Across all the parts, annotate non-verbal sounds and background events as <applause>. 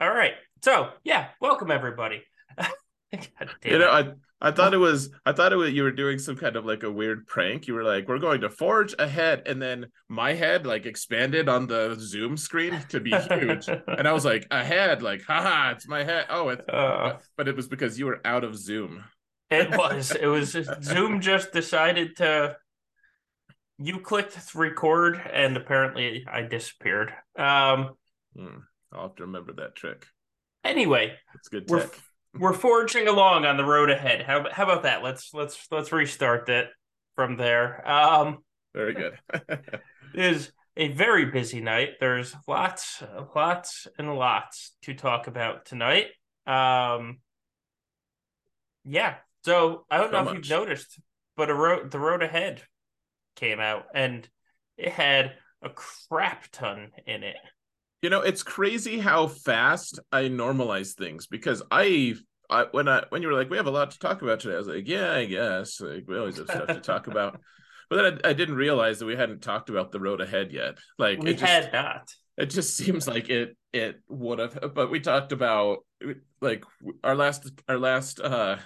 All right. So yeah, welcome everybody. <laughs> you know, I I thought it was I thought it was you were doing some kind of like a weird prank. You were like, we're going to forge ahead, and then my head like expanded on the Zoom screen to be huge, and I was like, ahead, like, haha, it's my head. Oh, it's uh, but it was because you were out of Zoom. It was. It was just, <laughs> Zoom just decided to. You clicked record, and apparently I disappeared. Um, hmm, I'll have to remember that trick. Anyway, it's good tech. We're, we're forging along on the road ahead. How how about that? Let's let's let's restart that from there. Um, very good. <laughs> it is a very busy night. There's lots, lots, and lots to talk about tonight. Um, yeah. So I don't so know much. if you've noticed, but a road the road ahead came out and it had a crap ton in it. You know, it's crazy how fast I normalize things because I, I when I when you were like, we have a lot to talk about today, I was like, yeah, I guess like, we always have stuff to talk about. <laughs> But then I, I, didn't realize that we hadn't talked about the road ahead yet. Like we it just, had not. It just seems like it it would have. But we talked about like our last our last uh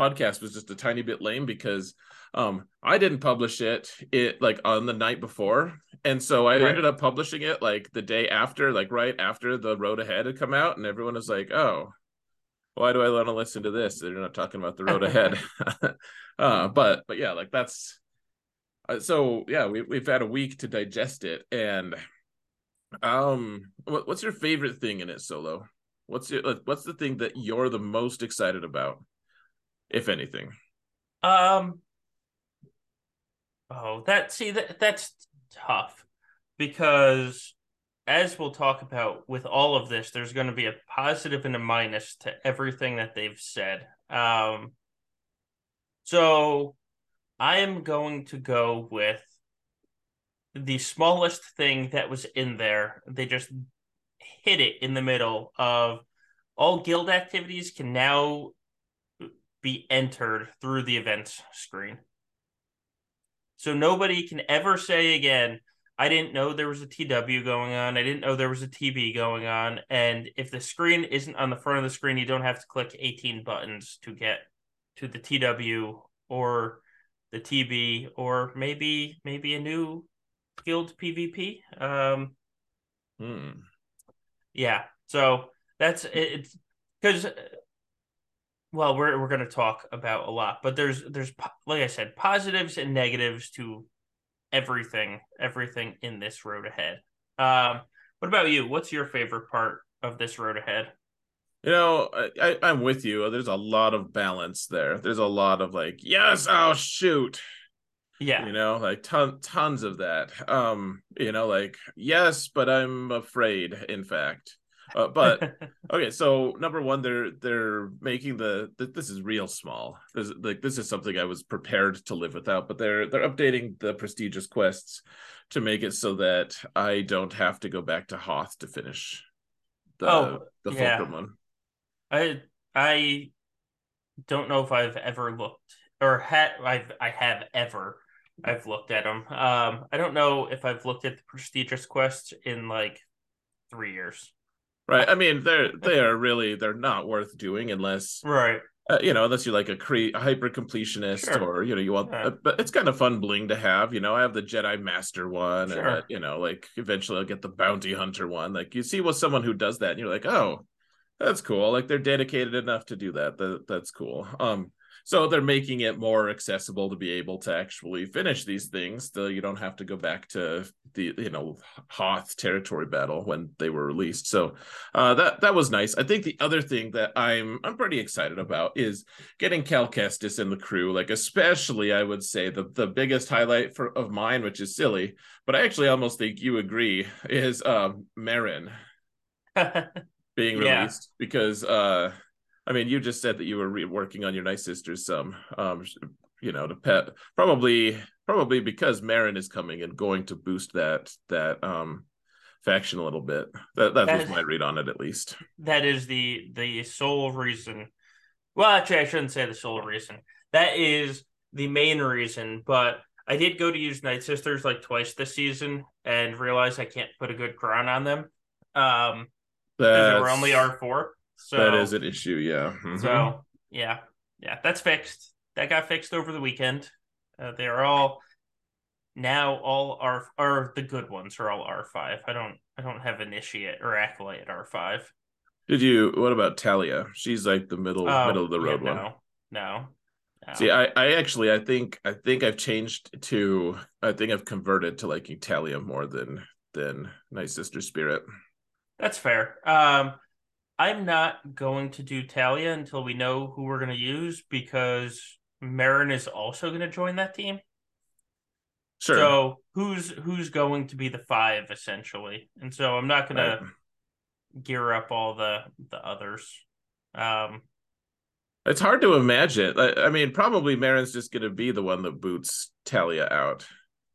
podcast was just a tiny bit lame because um I didn't publish it it like on the night before. And so I right. ended up publishing it like the day after, like right after the road ahead had come out, and everyone was like, Oh, why do I want to listen to this? They're not talking about the road ahead. <laughs> <laughs> uh but but yeah, like that's uh, so yeah, we we've had a week to digest it and um what, what's your favorite thing in it solo? What's your what's the thing that you're the most excited about? if anything? Um. Oh, that see that that's tough because as we'll talk about with all of this, there's going to be a positive and a minus to everything that they've said. Um. So, I am going to go with the smallest thing that was in there. They just hit it in the middle of all guild activities can now be entered through the events screen. So nobody can ever say again, I didn't know there was a TW going on. I didn't know there was a TB going on. And if the screen isn't on the front of the screen, you don't have to click 18 buttons to get to the TW or the TB or maybe maybe a new guild PvP. Um, hmm. Yeah. So that's it, it's because well we're we're going to talk about a lot but there's there's like i said positives and negatives to everything everything in this road ahead. Um what about you? What's your favorite part of this road ahead? You know I, I am with you. There's a lot of balance there. There's a lot of like yes i'll shoot. Yeah. You know like ton, tons of that. Um you know like yes but i'm afraid in fact uh, but <laughs> okay, so number one, they're they're making the, the this is real small. This like this is something I was prepared to live without, but they're they're updating the prestigious quests to make it so that I don't have to go back to Hoth to finish the oh, the yeah. Fulcrum one. I I don't know if I've ever looked or had I've I have ever I've looked at them. Um, I don't know if I've looked at the prestigious quests in like three years right i mean they're they are really they're not worth doing unless right uh, you know unless you're like a, cre- a hyper completionist sure. or you know you want yeah. uh, but it's kind of fun bling to have you know i have the jedi master one sure. and uh, you know like eventually i'll get the bounty hunter one like you see with someone who does that and you're like oh that's cool like they're dedicated enough to do that, that that's cool um so they're making it more accessible to be able to actually finish these things. So you don't have to go back to the you know hoth territory battle when they were released. So uh, that that was nice. I think the other thing that i'm i'm pretty excited about is getting cal kestis in the crew. Like especially i would say the the biggest highlight for of mine which is silly but i actually almost think you agree is um Merrin <laughs> being released yeah. because uh I mean, you just said that you were re- working on your Night Sisters some, um, you know, to pet probably probably because Merrin is coming and going to boost that that um faction a little bit. That that, that was is, my read on it, at least. That is the the sole reason. Well, actually, I shouldn't say the sole reason. That is the main reason, but I did go to use Night Sisters like twice this season and realized I can't put a good crown on them. Um, because we're only R four. So that is an issue, yeah. Mm-hmm. So yeah, yeah, that's fixed. That got fixed over the weekend. Uh, they are all now all R are the good ones are all R five. I don't I don't have initiate or acolyte R five. Did you? What about Talia? She's like the middle oh, middle of the road yeah, one. No, no, no. See, I, I actually, I think, I think I've changed to, I think I've converted to liking Talia more than than Night Sister Spirit. That's fair. Um, I'm not going to do Talia until we know who we're going to use because Merrin is also going to join that team. Sure. So who's who's going to be the five essentially, and so I'm not going right. to gear up all the the others. Um, it's hard to imagine. I mean, probably Merrin's just going to be the one that boots Talia out,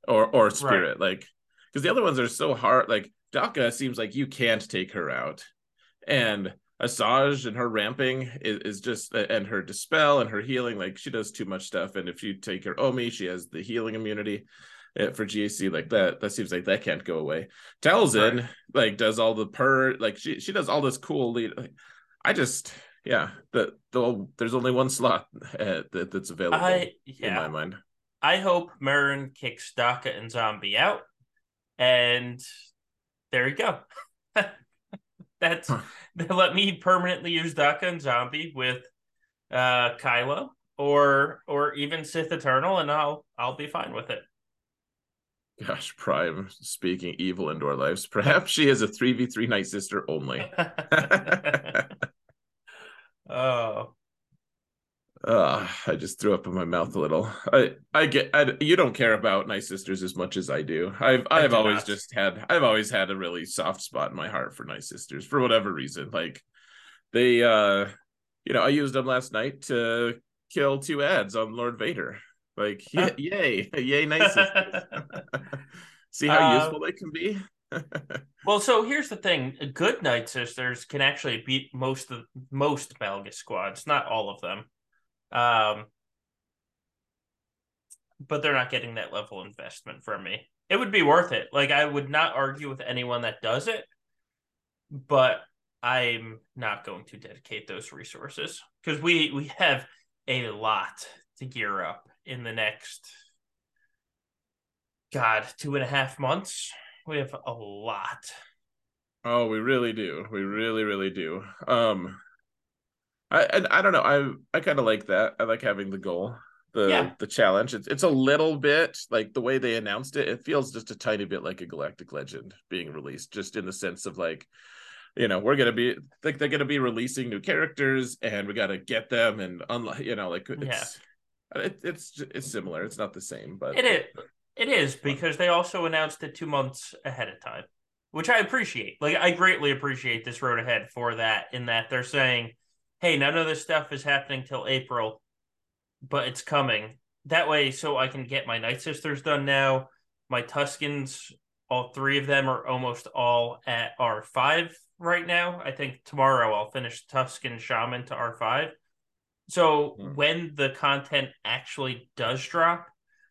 or or Spirit, right. like because the other ones are so hard. Like Daka seems like you can't take her out, and Asajj and her ramping is, is just and her dispel and her healing. Like she does too much stuff, and if you take her Omi, she has the healing immunity eh, for GAC like that. That seems like that can't go away. Talzin right. like does all the per like she she does all this cool lead. I just yeah the, the there's only one slot uh, that, that's available I, yeah. in my mind. I hope Merrin kicks Daka and Zombie out, and there you go. <laughs> That's huh. <laughs> they let me permanently use Daka and Zombie with uh Kylo or or even Sith Eternal, and I'll I'll be fine with it. Gosh, Prime speaking evil into our lives. Perhaps she is a 3v3 night sister only. <laughs> oh. Uh, I just threw up in my mouth a little. I I get I, you don't care about Night Sisters as much as I do. I've I've always not. just had I've always had a really soft spot in my heart for Night Sisters for whatever reason. Like they uh you know, I used them last night to kill two ads on Lord Vader. Like <laughs> yay, <laughs> yay, yay Night <laughs> Sisters. See how uh, useful they can be? well, so here's the thing: good Night Sisters can actually beat most of most Malgus squads, not all of them. Um, but they're not getting that level of investment from me. It would be worth it. Like I would not argue with anyone that does it, but I'm not going to dedicate those resources because we we have a lot to gear up in the next God two and a half months. We have a lot. Oh, we really do. We really, really do. Um, I I, I don't know. I I kind of like that. I like having the goal, the yeah. the challenge. It's it's a little bit like the way they announced it. It feels just a tiny bit like a Galactic Legend being released, just in the sense of like, you know, we're gonna be like they're gonna be releasing new characters, and we got to get them and unlike you know like it's yeah. it, it's it's similar. It's not the same, but it is. It is because they also announced it two months ahead of time, which I appreciate. Like I greatly appreciate this road ahead for that. In that they're saying hey, none of this stuff is happening till April, but it's coming. That way, so I can get my Night Sisters done now. My Tuskens, all three of them are almost all at R5 right now. I think tomorrow I'll finish Tusken Shaman to R5. So hmm. when the content actually does drop,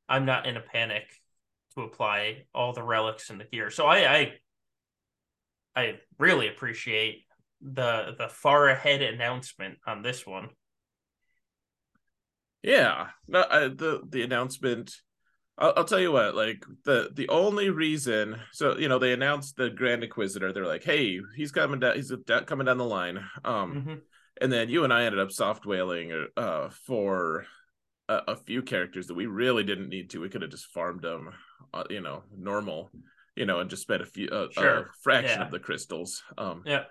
I'm not in a panic to apply all the relics and the gear. So I I, I really appreciate the the far ahead announcement on this one. Yeah, no, I, the the announcement. I'll, I'll, tell you what. Like the the only reason, so you know, they announced the Grand Inquisitor. They're like, "Hey, he's coming down. He's coming down the line." Um, mm-hmm. and then you and I ended up soft whaling uh for a, a, few characters that we really didn't need to. We could have just farmed them, uh, you know, normal, you know, and just spent a few uh, sure. a fraction yeah. of the crystals. Um, yeah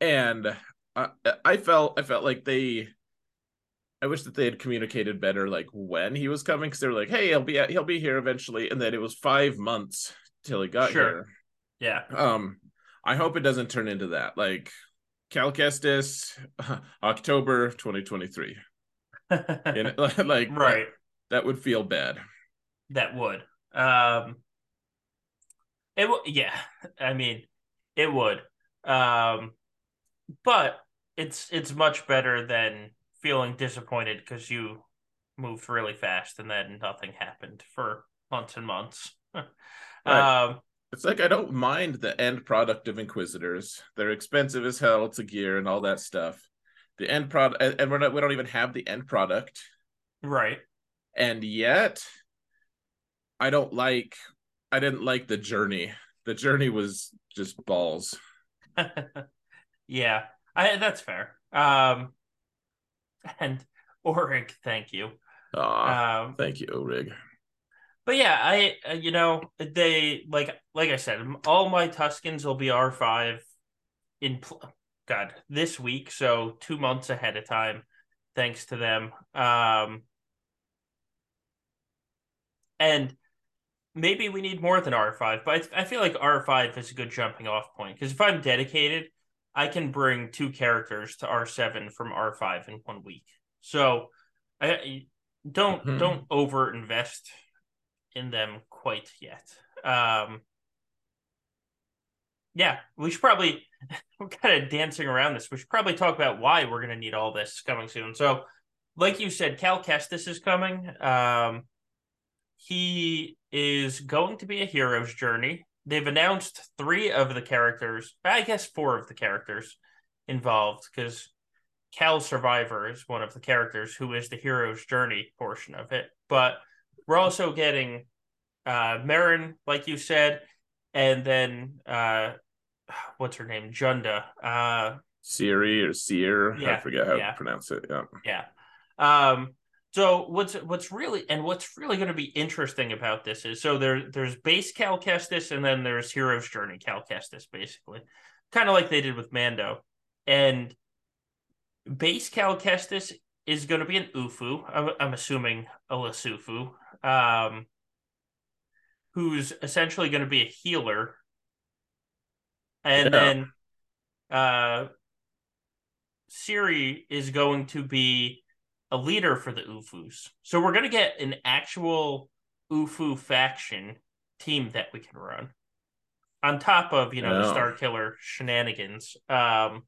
and I, I felt I felt like they I wish that they had communicated better, like when he was coming, because they were like, "Hey, he'll be at, he'll be here eventually," and then it was five months till he got sure. here. Yeah. Um, I hope it doesn't turn into that. Like, Cal Kestis, <laughs> October 2023. you <laughs> like, right. That would feel bad. That would. Um, it w- yeah. I mean, it would. Um, but it's it's much better than feeling disappointed because you moved really fast and then nothing happened for months and months. <laughs> right. um, it's like I don't mind the end product of Inquisitors. They're expensive as hell to gear and all that stuff. The end product, and we're not, we don't even have the end product, right? And yet, I don't like. I didn't like the journey. The journey was just balls. <laughs> yeah, I that's fair. Um, and <laughs> Orig, thank you. Um, thank you, Orig but yeah, I uh, you know they like like I said, all my Tuskens will be R five in pl- God this week, so two months ahead of time, thanks to them. Um, and maybe we need more than R five, but I, I feel like R five is a good jumping off point because if I'm dedicated, I can bring two characters to R seven from R five in one week. So I don't mm-hmm. don't over invest in them quite yet. Um, yeah, we should probably <laughs> we're kind of dancing around this. We should probably talk about why we're going to need all this coming soon. So, like you said, Cal Kestis is coming. Um, he is going to be a hero's journey. They've announced three of the characters, I guess four of the characters involved, because Cal Survivor is one of the characters who is the hero's journey portion of it. But we're also getting uh Merrin, like you said, and then uh what's her name? Junda. Uh Siri or Seer. Yeah, I forget how yeah. to pronounce it. Yeah. Yeah. Um so what's what's really and what's really going to be interesting about this is so there there's base Cal Kestis and then there's Hero's Journey Cal Kestis basically, kind of like they did with Mando, and base Cal Kestis is going to be an Ufu. I'm, I'm assuming a Lasufu um, who's essentially going to be a healer, and yeah. then uh, Cere is going to be a leader for the Ufus. So we're going to get an actual Ufu faction team that we can run on top of you know the Star Killer shenanigans. Um,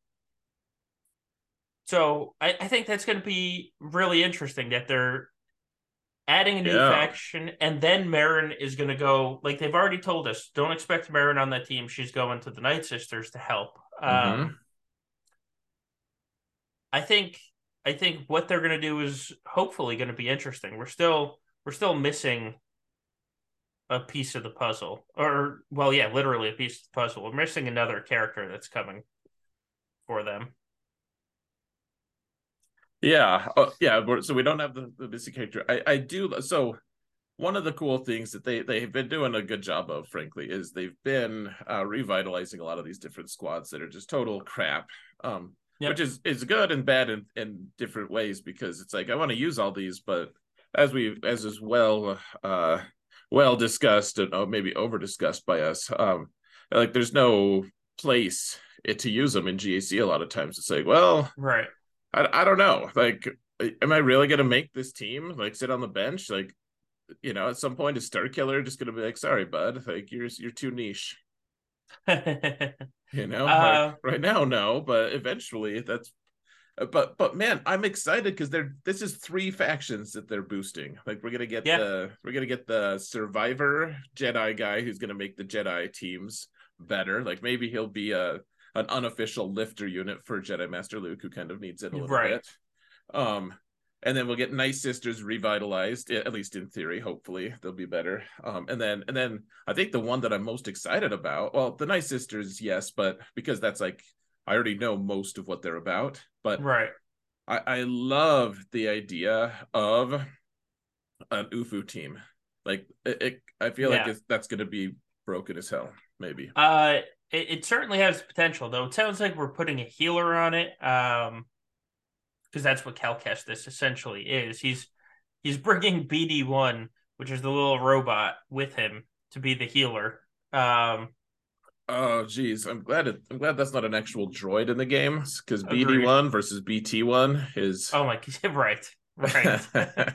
so I, I think that's going to be really interesting that they're adding a new yeah. faction, and then Merrin is going to go. Like they've already told us, don't expect Merrin on that team. She's going to the Night Sisters to help. Mm-hmm. Um, I think I think what they're going to do is hopefully going to be interesting. We're still we're still missing a piece of the puzzle, or well, yeah, literally a piece of the puzzle. We're missing another character that's coming for them. Yeah, uh, yeah. So we don't have the, the missing character. I, I do. So one of the cool things that they they've been doing a good job of, frankly, is they've been uh, revitalizing a lot of these different squads that are just total crap. Um, yep. which is is good and bad in, in different ways because it's like I want to use all these, but as we as is well uh well discussed and oh, maybe over discussed by us, um, like there's no place it to use them in GAC a lot of times. It's like, well, right I, I don't know. Like, am I really gonna make this team? Like, sit on the bench? Like, you know, at some point, is Star Killer just gonna be like, "Sorry, bud. Like, you're you're too niche." <laughs> you know, uh, like, right now, no, but eventually, that's. Uh, but but man, I'm excited because they're this is three factions that they're boosting. Like we're gonna get yeah. the we're gonna get the Survivor Jedi guy who's gonna make the Jedi teams better. Like maybe he'll be a an unofficial lifter unit for Jedi Master Luke, who kind of needs it a little right. bit. Um, and then we'll get Night Sisters revitalized, at least in theory. Hopefully, they'll be better. Um, and then and then I think the one that I'm most excited about, well, the Night Sisters, yes, but because that's like I already know most of what they're about. But right, I, I love the idea of an UFU team. Like it, it I feel yeah. like that's going to be broken as hell. Maybe. Uh, it, it certainly has potential, though. It sounds like we're putting a healer on it, um, because that's what Cal Kestis essentially is. He's he's bringing BD one, which is the little robot, with him to be the healer. Um, oh, geez, I'm glad it, I'm glad that's not an actual droid in the game because BD one versus BT one is. Oh my, <laughs> right, right. <laughs>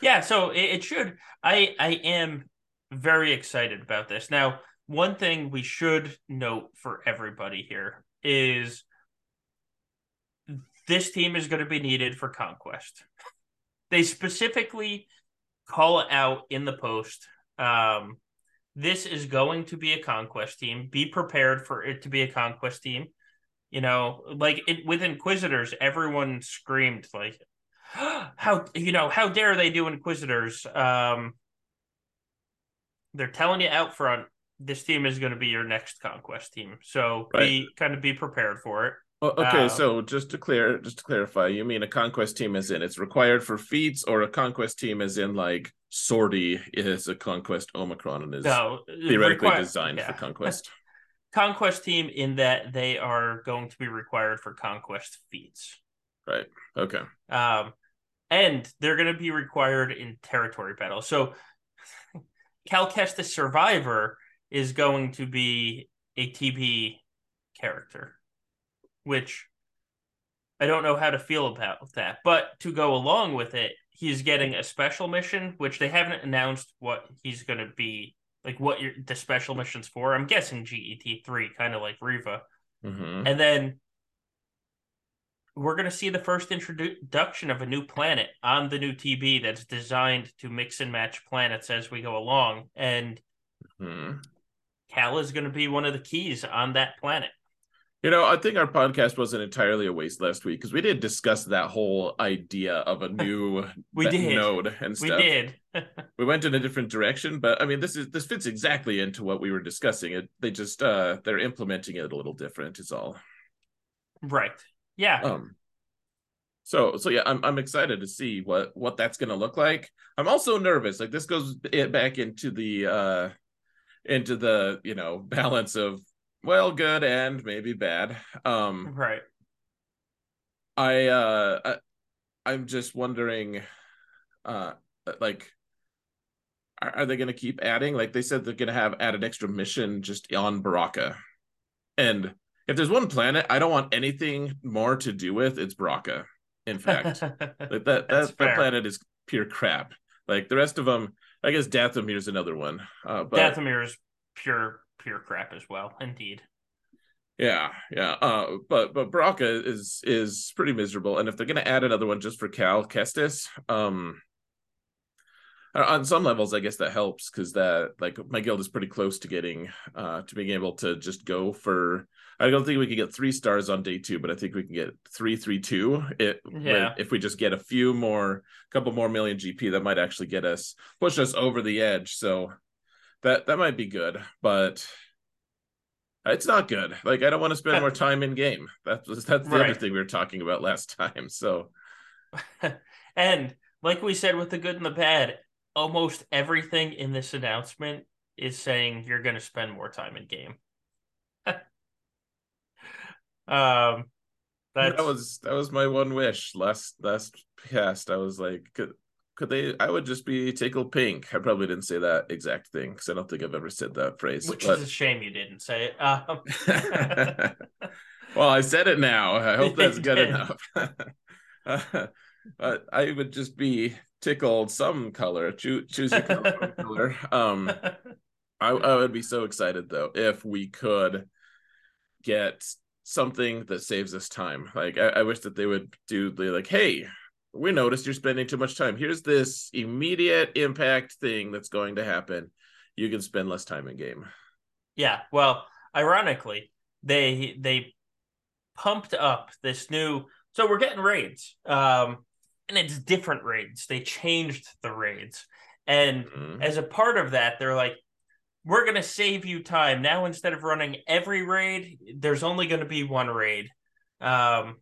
yeah, so it, it should. I I am very excited about this now one thing we should note for everybody here is this team is going to be needed for conquest. They specifically call it out in the post. Um, this is going to be a conquest team. Be prepared for it to be a conquest team. You know, like it, with Inquisitors, everyone screamed like, <gasps> "How you know? How dare they do Inquisitors?" Um, they're telling you out front, this team is going to be your next conquest team. So right. be kind of be prepared for it. Okay, um, so just to clear, just to clarify, you mean a conquest team is in it's required for feats, or a conquest team is in like Sortie is a conquest Omicron and is no, theoretically designed yeah. for conquest. <laughs> conquest team in that they are going to be required for conquest feats. Right. Okay. Um, and they're going to be required in territory battle. So <laughs> Cal Kestis Survivor is going to be a TB character, which I don't know how to feel about that. But to go along with it, he's getting a special mission, which they haven't announced what he's going to be like. What the special missions for? I'm guessing GET three, kind of like Reva, mm-hmm. and then we're going to see the first introduction of a new planet on the new TB that's designed to mix and match planets as we go along, and mm-hmm. Cal is going to be one of the keys on that planet. You know, I think our podcast wasn't entirely a waste last week because we did discuss that whole idea of a <laughs> new we did. node and stuff. We did. <laughs> we went in a different direction, but I mean, this is this fits exactly into what we were discussing. It they just uh they're implementing it a little different. Is all. Right. Yeah. Um. So so yeah, I'm I'm excited to see what what that's going to look like. I'm also nervous. Like this goes back into the uh into the you know balance of well good and maybe bad. Um right. I uh I, i'm just wondering uh like are, are they going to keep adding? Like they said they're going to have add an extra mission just on Bracca. And if there's one planet i don't want anything more to do with it's Bracca in fact. <laughs> Like that that, that planet is pure crap. Like the rest of them i guess dathomir is another one uh but dathomir is pure pure crap as well. Indeed. Yeah, yeah. Uh, but but Bracca is is pretty miserable, and if they're gonna add another one just for Cal Kestis, um, on some levels, I guess that helps because that like my guild is pretty close to getting uh to being able to just go for. I don't think we can get three stars on day two, but I think we can get three, three, two. It yeah. If we just get a few more, a couple more million GP, that might actually get us push us over the edge. So that that might be good, but it's not good. Like I don't want to spend more time in game. That's that's the right. other thing we were talking about last time. So, <laughs> and like we said with the good and the bad, almost everything in this announcement is saying you're going to spend more time in game. <laughs> um, that's... that was that was my one wish last last cast. I was like, could they i would just be tickled pink. I probably didn't say that exact thing because i don't think i've ever said that phrase which but... is a shame you didn't say it um... <laughs> well i said it now. I hope <laughs> that's good enough. Uh, <laughs> but i would just be tickled some color choose, choose a color, color. um I, I would be so excited though if we could get something that saves us time. Like I, I wish that they would do the like hey we noticed you're spending too much time. Here's this immediate impact thing that's going to happen. You can spend less time in game. Yeah. Well, ironically, they they pumped up this new so we're getting raids. Um and it's different raids. They changed the raids. And mm-hmm. as a part of that, they're like, we're going to save you time. Now, instead of running every raid, there's only going to be one raid. Um,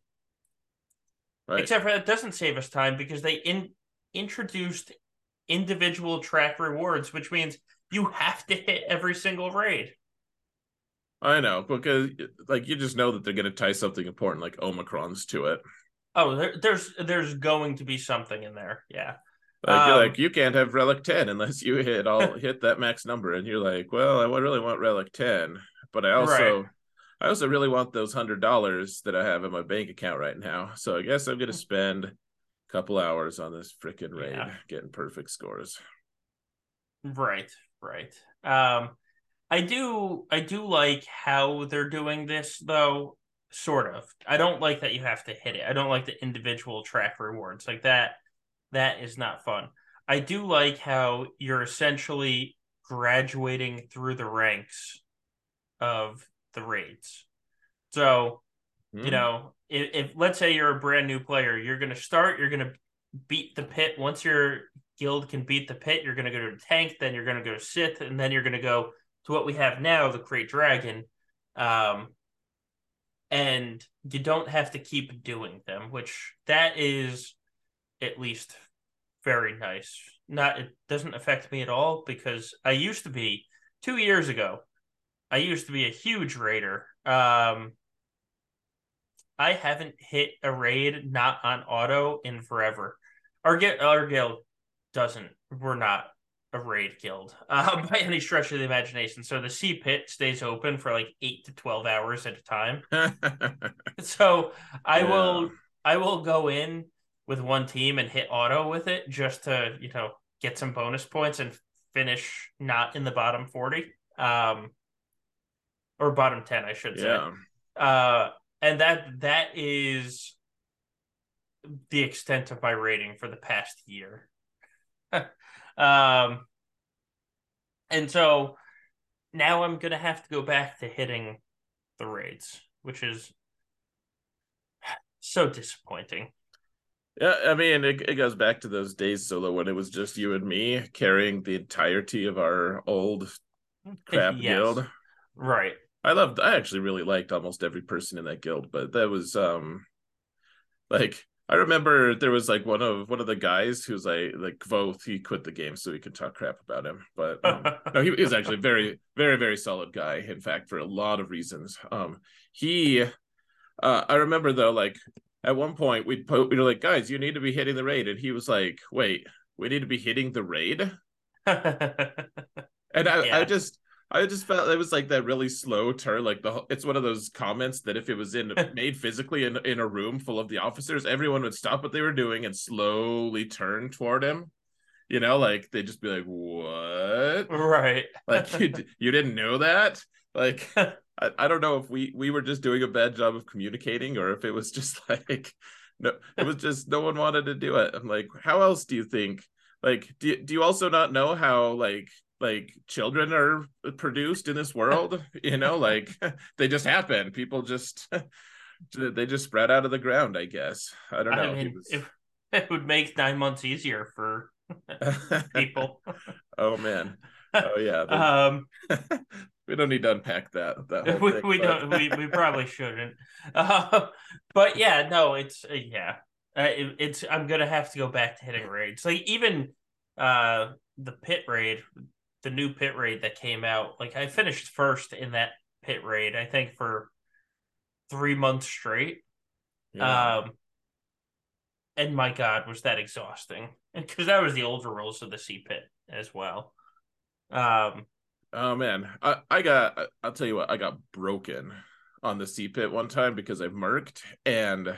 Right. Except for that doesn't save us time because they in, introduced individual track rewards, which means you have to hit every single raid. I know because like you just know that they're going to tie something important like Omicrons to it. Oh, there, there's there's going to be something in there. Yeah. Like um, you're like you can't have relic 10 unless you hit all <laughs> hit that max number and you're like, well, I really want relic 10, but I also right. I also really want those hundred dollars that I have in my bank account right now. So I guess I'm gonna spend a couple hours on this freaking raid yeah. getting perfect scores. Right, right. Um I do I do like how they're doing this though, sort of. I don't like that you have to hit it. I don't like the individual track rewards. Like that that is not fun. I do like how you're essentially graduating through the ranks of the raids. So, mm. you hmm. know, if, if let's say you're a brand new player, you're going to start, you're going to beat the pit. Once your guild can beat the pit, you're going to go to the tank, then you're going to go to Sith, and then you're going to go to what we have now, the Krayt Dragon. Um, and you don't have to keep doing them, which that is at least very nice. Not it doesn't affect me at all because I used to be two years ago. I used to be a huge raider. Um, I haven't hit a raid not on auto in forever. Our, our guild doesn't. We're not a raid guild <laughs> uh, by any stretch of the imagination. So the sea pit stays open for like eight to twelve hours at a time. <laughs> so I yeah. will I will go in with one team and hit auto with it just to you know get some bonus points and finish not in the bottom forty, um, or bottom ten, I should yeah. say. Uh, and that that is the extent of my rating for the past year. <laughs> Um, and so now I'm gonna have to go back to hitting the raids, which is <sighs> so disappointing. Yeah, I mean, it, it goes back to those days, Solo, when it was just you and me carrying the entirety of our old <laughs> crap yes. guild. Right. I loved. I actually really liked almost every person in that guild, but that was um, like I remember there was like one of one of the guys who's like like Voth. He quit the game so we could talk crap about him. But um, no, he, he was actually very very very solid guy. In fact, for a lot of reasons. Um, he, uh, I remember though, like at one point we'd po- we were like, guys, you need to be hitting the raid, and he was like, wait, we need to be hitting the raid. <laughs> and I, yeah. I just I just felt it was like that really slow turn. Like the it's one of those comments that if it was in <laughs> made physically in in a room full of the officers, everyone would stop what they were doing and slowly turn toward him. You know, like they'd just be like, "What?" Right? <laughs> like you you didn't know that? Like <laughs> I, I don't know if we we were just doing a bad job of communicating or if it was just like no, it was just no one wanted to do it. I'm like, how else do you think? Like, do do you also not know how like like children are produced in this world <laughs> you know like <laughs> they just happen. People just <laughs> they just spread out of the ground i guess. I don't know. I mean, was... it, it would make nine months easier for people. Oh man. Oh yeah. Um we don't need to unpack that that we, thing, we but... don't we, we probably shouldn't. Uh, but yeah no it's uh, yeah. Uh, it, it's i'm gonna have to go back to hitting raids. Like even uh the pit raid the new pit raid that came out. Like I finished first in that pit raid, I think for three months straight. Yeah. Um, and my God, was that exhausting? <laughs> Because that was the older rules of the sea pit as well. Um, oh man, I I got I'll tell you what I got broken on the sea pit one time because I merked and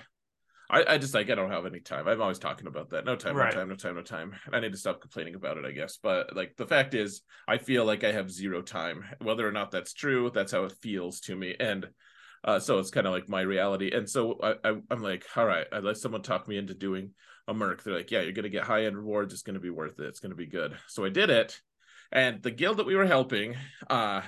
I, I just like I don't have any time. I'm always talking about that. No time, right. no time, no time, no time. I need to stop complaining about it, I guess. But like the fact is, I feel like I have zero time. Whether or not that's true, that's how it feels to me. And uh, so it's kind of like my reality. And so I, I am like, all right, I let someone talk me into doing a merc. They're like, yeah, you're gonna get high end rewards. It's gonna be worth it. It's gonna be good. So I did it. And the guild that we were helping, uh,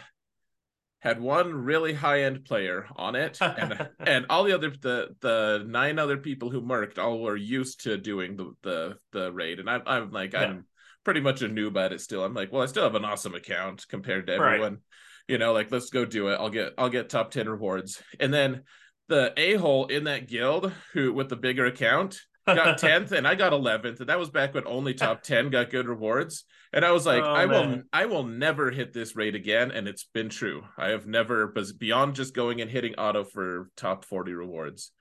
had one really high end player on it, and <laughs> and all the other the the nine other people who merked all were used to doing the the the raid, and I'm I'm like yeah. I'm pretty much a noob at it still. I'm like, well, I still have an awesome account compared to everyone. Right. You know, like let's go do it. I'll get I'll get top ten rewards, and then the a hole in that guild who with the bigger account got 10th and I got 11th and that was back when only top 10 got good rewards. And I was like oh, I man. will I will never hit this rate again and it's been true. I have never beyond just going and hitting auto for top 40 rewards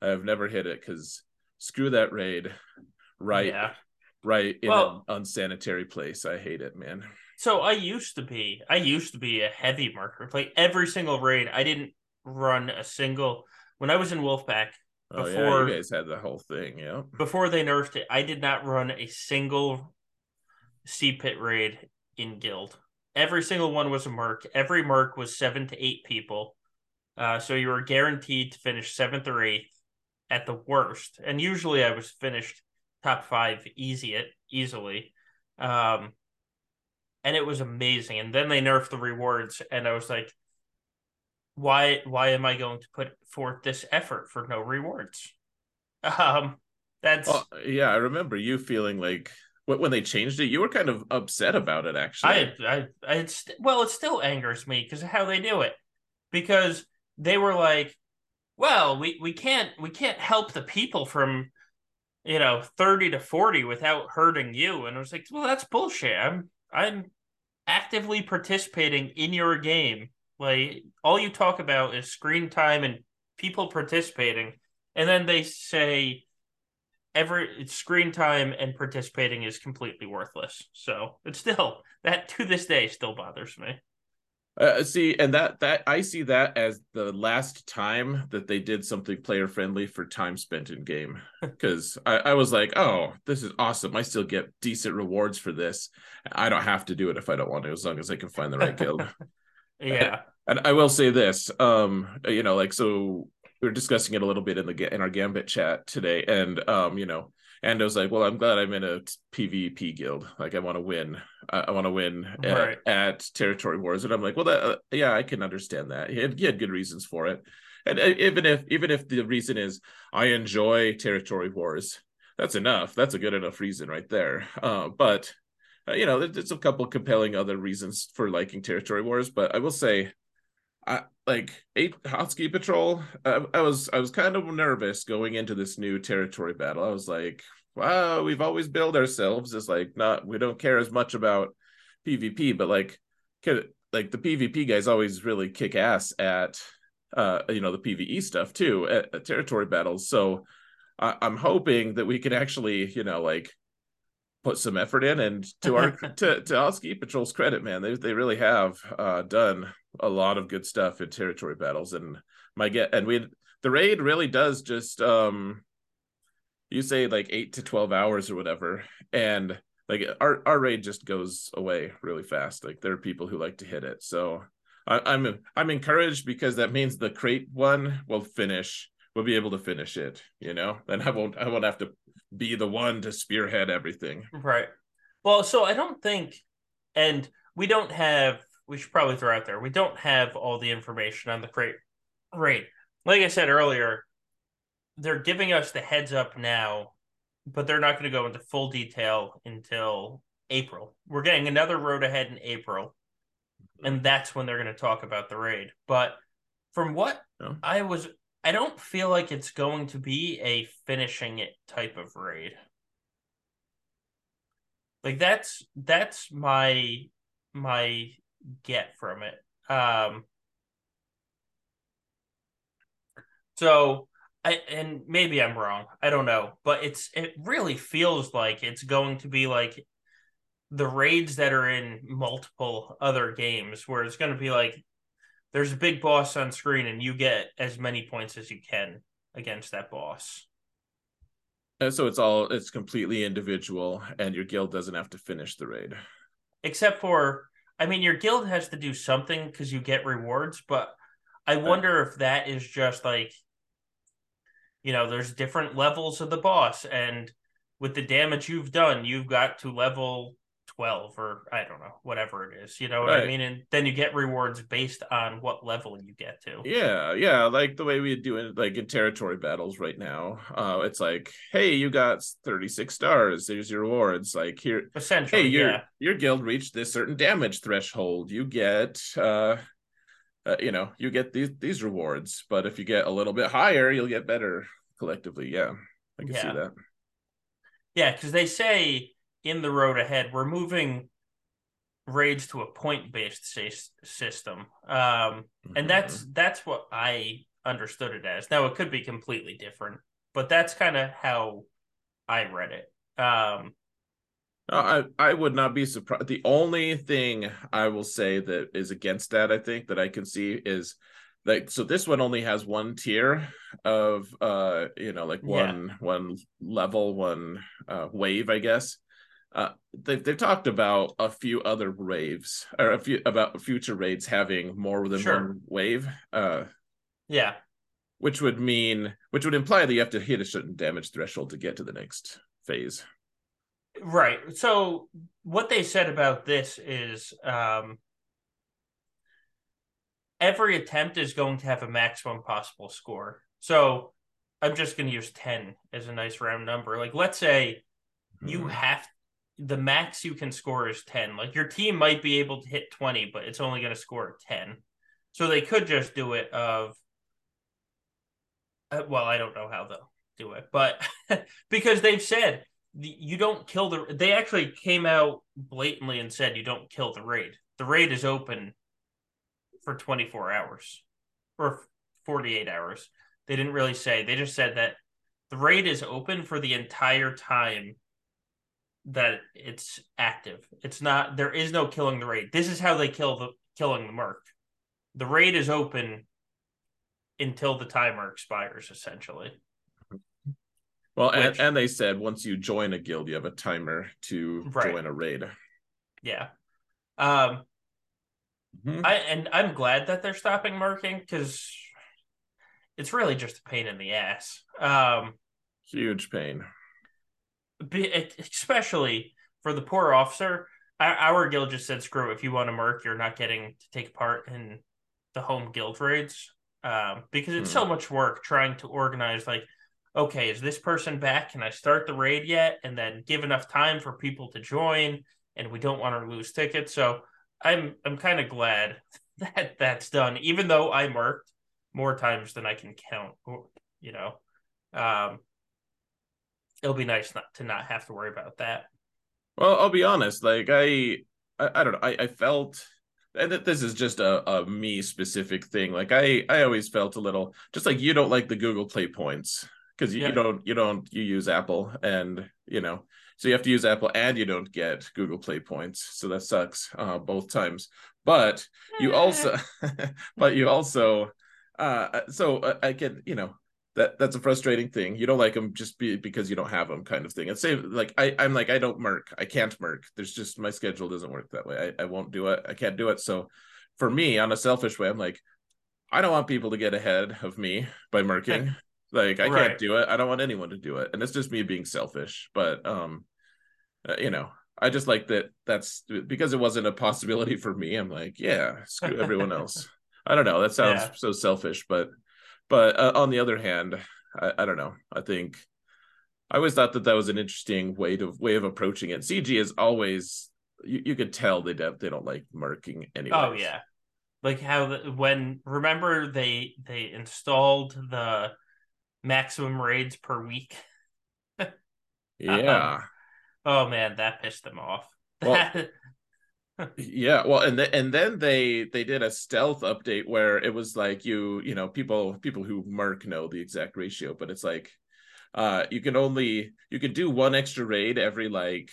I have never hit it cuz screw that raid. Right yeah. right in well, an unsanitary place. I hate it man. So I used to be I used to be a heavy marker. Like every single raid I didn't run a single when I was in Wolfpack Oh before, yeah, you guys had the whole thing, yeah. Before they nerfed it, I did not run a single sea pit raid in guild. Every single one was a merc. Every merc was seven to eight people. Uh, so you were guaranteed to finish seventh or eighth at the worst. And usually I was finished top five easy it easily. Um, and it was amazing. And then they nerfed the rewards, and I was like, why why am I going to put forth this effort for no rewards? <laughs> Um, that's well, yeah. I remember you feeling like when they changed it, you were kind of upset about it. Actually, I I, I it's well, it still angers me because of how they do it. Because they were like, well, we we can't we can't help the people from you know 30 to 40 without hurting you and i was like well that's bullshit i'm i'm actively participating in your game like all you talk about is screen time and people participating and then they say every screen time and participating is completely worthless so it's still <laughs> that to this day still bothers me uh, see, and that that I see that as the last time that they did something player friendly for time spent in game. <laughs> Because I, I was like, oh, this is awesome. I still get decent rewards for this. I don't have to do it if I don't want to, as long as I can find the right guild. <laughs> yeah. And, and I will say this, um, you know, like so we were discussing it a little bit in the in our Gambit chat today, and um, you know, and I was like, well, I'm glad I'm in a PvP guild. Like, I want to win. I, I want to win right. at, at, Territory Wars. And I'm like, well, that, uh, yeah, I can understand that. He had, he had good reasons for it. And uh, even if even if the reason is I enjoy Territory Wars, that's enough. That's a good enough reason right there. Uh, but uh, you know, there's a couple compelling other reasons for liking Territory Wars. But I will say, I like eight hot ski patrol. I, I, was I was kind of nervous going into this new territory battle. I was like, wow, we've always billed ourselves as like not we don't care as much about PvP, but like like the PvP guys always really kick ass at uh you know the PvE stuff too at, at territory battles. So I, I'm hoping that we can actually you know like put some effort in and to our <laughs> to to all ski patrol's credit man they they really have uh done a lot of good stuff in territory battles and my get and we the raid really does just um you say like 8 to 12 hours or whatever and like our our raid just goes away really fast like there are people who like to hit it so I, i'm i'm encouraged because that means the Krayt one will finish we'll be able to finish it you know? Then i won't i won't have to be the one to spearhead everything. Right. Well, so I don't think, and we don't have. We should probably throw out there. We don't have all the information on the Krayt rate. Like I said earlier, they're giving us the heads up now, but they're not going to go into full detail until April. We're getting another road ahead in April, and that's when they're going to talk about the raid. But from what I was I don't feel like it's going to be a finishing it type of raid. Like that's that's my my get from it. Um so I and maybe I'm wrong. I don't know, but it's it really feels like it's going to be like the raids that are in multiple other games where it's going to be like there's a big boss on screen and you get as many points as you can against that boss. And so it's all it's completely individual and your guild doesn't have to finish the raid. Except for I mean your guild has to do something because you get rewards, but I wonder if that is just like you know, there's different levels of the boss and with the damage you've done, you've got to level 12 or I don't know, whatever it is. You know what right. I mean? And then you get rewards based on what level you get to. Yeah, yeah. Like the way we do it like in territory battles right now. Uh it's like, hey, you got 36 stars. There's your rewards. Like here essentially hey, your yeah. your guild reached this certain damage threshold. You get uh uh, you know, you get these these rewards, but if you get a little bit higher, you'll get better collectively. Yeah, I can yeah. see that. Yeah, because they say in the road ahead, we're moving raids to a point based system, um, mm-hmm. and that's that's what I understood it as. Now it could be completely different, but that's kind of how I read it. Um, I I would not be surprised. The only thing I will say that is against that, I think that I can see is like so this one only has one tier of uh you know like one yeah. one level one uh wave i guess uh, they've they've talked about a few other waves or a few about future raids having more than sure. one wave. Uh, yeah, which would mean which would imply that you have to hit a certain damage threshold to get to the next phase. Right. So what they said about this is um, every attempt is going to have a maximum possible score. So I'm just going to use 10 as a nice round number. Like, let's say you hmm. have the max you can score is 10. Like, your team might be able to hit 20, but it's only going to score 10. So they could just do it of, uh, well, I don't know how they'll do it, but <laughs> because they've said you don't kill the, they actually came out blatantly and said you don't kill the raid. The raid is open for 24 hours or 48 hours. They didn't really say. They just said that the raid is open for the entire time that it's active. It's not there is no killing the raid. This is how they kill the killing the merc. The raid is open until the timer expires essentially. Well, Which, and, and they said once you join a guild, you have a timer to right. join a raid. Yeah. Um Mm-hmm. I and I'm glad that they're stopping mercing because it's really just a pain in the ass. Um, Huge pain. Especially for the poor officer. Our, our guild just said, "Screw! If you want to merc, you're not getting to take part in the home guild raids um, because it's mm. so much work trying to organize. Like, okay, is this person back? Can I start the raid yet? And then give enough time for people to join. And we don't want to lose tickets, so I'm I'm kind of glad <laughs> that that's done, even though I marked more times than I can count. You know, um, it'll be nice not to not have to worry about that. Well, I'll be honest. Like I, I, I don't know. I, I felt, and this is just a, a me specific thing. Like I, I always felt a little just like you don't like the Google Play points because you, yeah. you don't, you don't, you use Apple, and you know so you have to use Apple and you don't get Google Play points. So that sucks uh, both times. But you also, <laughs> but you also, uh, so uh, I get, you know, that that's a frustrating thing. You don't like them just be, because you don't have them, kind of thing. And say like I I'm like I don't merc. I can't merc. There's just my schedule doesn't work that way. I, I won't do it. I can't do it. So for me, on a selfish way, I'm like, I don't want people to get ahead of me by merking. Like I right. can't do it. I don't want anyone to do it. And it's just me being selfish. But um uh, you know, I just like that that's because it wasn't a possibility for me. I'm like, yeah, screw everyone <laughs> else. I don't know. That sounds yeah. so selfish, but but uh, on the other hand, I, I don't know. I think I always thought that that was an interesting way to way of approaching it. CG is always you, you could tell they don't they don't like mercing anyway. Oh yeah, like how the, when remember they they installed the maximum raids per week. <laughs> yeah. Um, oh man, that pissed them off. Well, <laughs> <laughs> yeah, well, and th- and then they they did a stealth update where it was like you you know people people who merc know the exact ratio, but it's like uh you can only you can do one extra raid every like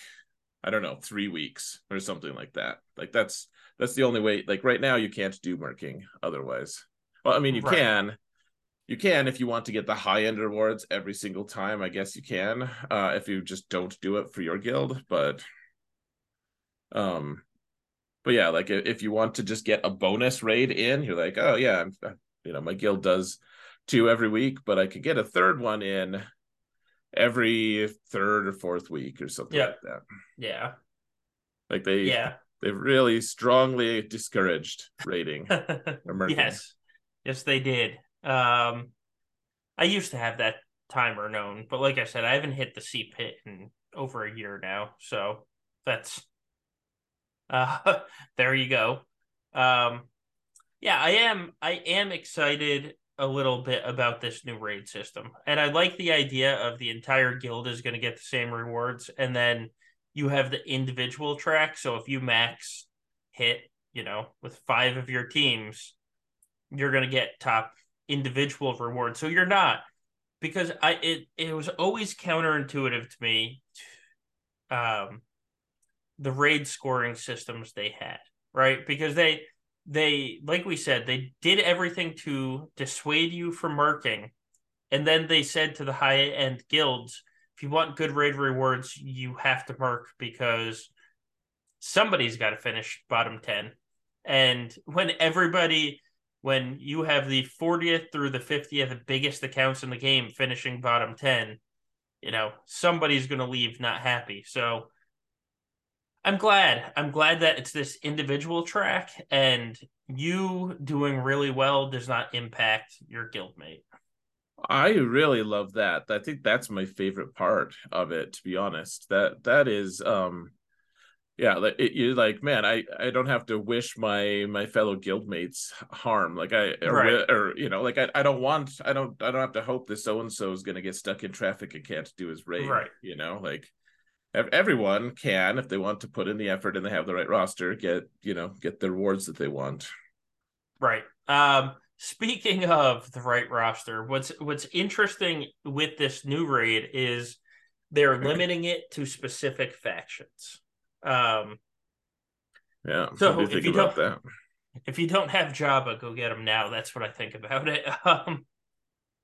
I don't know three weeks or something like that. Like that's that's the only way. Like right now, you can't do mercing otherwise. Well, I mean, you right. can, you can if you want to get the high end rewards every single time i guess you can uh if you just don't do it for your guild but um but yeah like if you want to just get a bonus raid in you're like oh yeah I'm, uh, you know my guild does two every week but i could get a third one in every third or fourth week or something like that. Yeah. Like they yeah. they've really strongly discouraged raiding <laughs> yes. Yes they did. Um, I used to have that timer known, but like I said, I haven't hit the C pit in over a year now, so that's uh <laughs> there you go. Um, yeah, I am I am excited a little bit about this new raid system. And I like the idea of the entire guild is going to get the same rewards and then you have the individual track. So if you max hit, you know, with five of your teams, you're going to get top individual rewards. So you're not because I it it was always counterintuitive to me um the raid scoring systems they had, right? Because they they like we said, they did everything to dissuade you from mercing. And then they said to the high end guilds, if you want good raid rewards, you have to merc because somebody's got to finish bottom 10. And when everybody when you have the 40th through the 50th biggest accounts in the game finishing bottom 10 you know, somebody's going to leave not happy. So I'm glad. I'm glad that it's this individual track and you doing really well does not impact your guildmate. I really love that. I think that's my favorite part of it, to be honest. That that is um yeah, like it, you're like, man, I I don't have to wish my my fellow guildmates harm. Like I or, right. or you know, like I, I don't want I don't I don't have to hope this so and so is gonna get stuck in traffic and can't do his raid. Right. You know, like everyone can if they want to put in the effort and they have the right roster get you know get the rewards that they want right um speaking of the right roster what's what's interesting with this new raid is they're limiting it to specific factions um yeah so you if you don't that? if you don't have Jawa go get them now that's what i think about it <laughs> um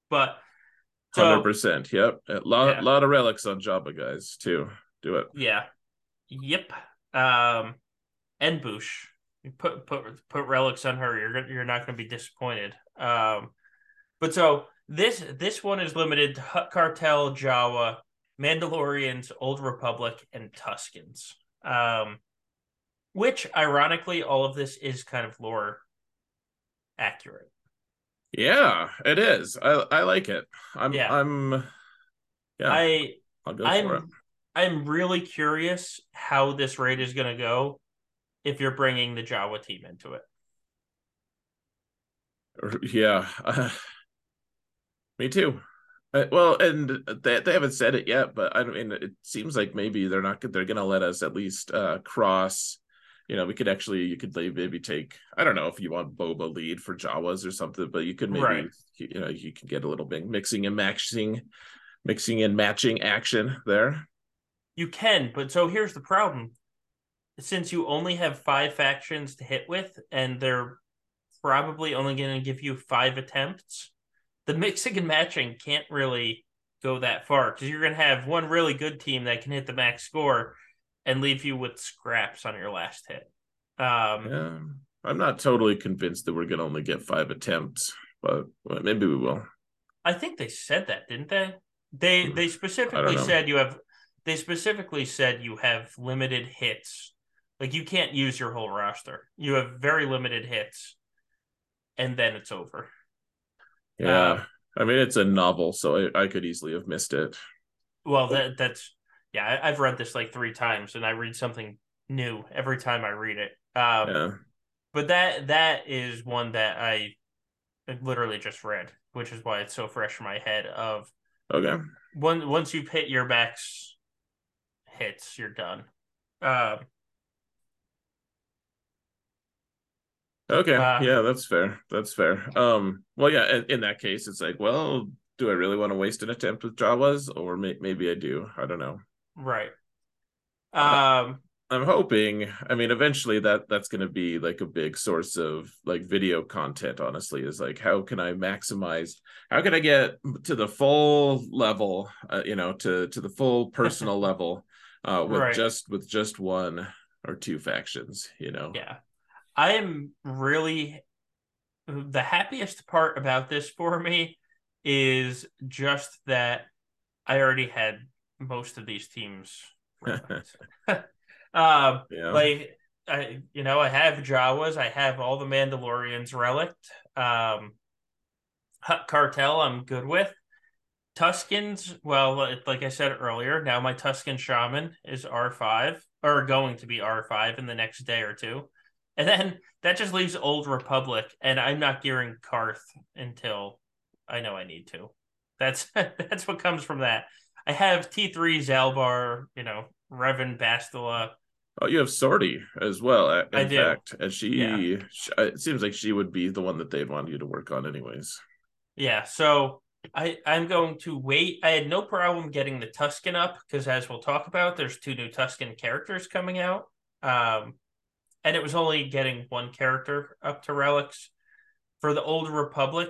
but Hundred percent. Yep. A lot, yeah. lot of relics on Jawa guys too. Do it. Yeah. Yep. Um, and Boushh. You put put put relics on her. You're you're not going to be disappointed. Um, but so this this one is limited to Hutt Cartel, Jawa, Mandalorians, Old Republic, and Tuskens. Um, which ironically, all of this is kind of lore accurate. Yeah, it is. I I like it. I'm yeah. I'm yeah. I I'll go I'm, for it. I'm really curious how this raid is going to go if you're bringing the Jawa team into it. Yeah, uh, <sighs> me too. Uh, well, and they they haven't said it yet, but I mean, it seems like maybe they're not they're going to let us at least uh, cross. You know, we could actually you could maybe take I don't know if you want Boba lead for Jawas or something, but you could maybe right. you know you can get a little bit mixing and matching, mixing and matching action there. You can, but so here's the problem. Since you only have five factions to hit with, and they're probably only going to give you five attempts, the mixing and matching can't really go that far because you're going to have one really good team that can hit the max score and leave you with scraps on your last hit. Um, yeah, I'm not totally convinced that we're going to only get five attempts, but well, maybe we will. I think they said that, didn't they? They hmm. they specifically said you have they specifically said you have limited hits. Like you can't use your whole roster. You have very limited hits, and then it's over. Yeah, um, I mean it's a novel, so I, I could easily have missed it. Well, that that's yeah. I, have read this like three times, and I read something new every time I read it. Um, yeah. But that that is one that I literally just read, which is why it's so fresh in my head. Of okay, one once you've hit your max hits, you're done. Uh, okay, uh, yeah, that's fair. That's fair. Um, well, yeah, in, in, that case, it's like, well, do I really want to waste an attempt with Jawas, or may- maybe I do? I don't know. Right. Um, I'm hoping. I mean, eventually that that's going to be like a big source of like video content. Honestly, is like how can I maximize? How can I get to the full level? Uh, you know, to to the full <laughs> personal level uh, with right. just with just one or two factions. You know. Yeah, I am really the happiest part about this for me is just that I already had most of these teams. <laughs> <laughs> um, yeah. like I, you know, I have Jawas, I have all the Mandalorians relict. Um, Cartel, I'm good with. Tuskens, well, like I said earlier, now my Tusken Shaman is R5 or going to be R5 in the next day or two. And then that just leaves Old Republic, and I'm not gearing Carth until I know I need to. That's <laughs> that's what comes from that. I have T3 Zaalbar, you know, Revan Bastila. Oh, you have Sortie as well. In I fact, do. and she, yeah. she, it seems like she would be the one that they'd want you to work on, anyways. Yeah. So I I'm going to wait. I had no problem getting the Tusken up because, as we'll talk about, there's two new Tusken characters coming out. Um, and it was only getting one character up to relics. For the Old Republic,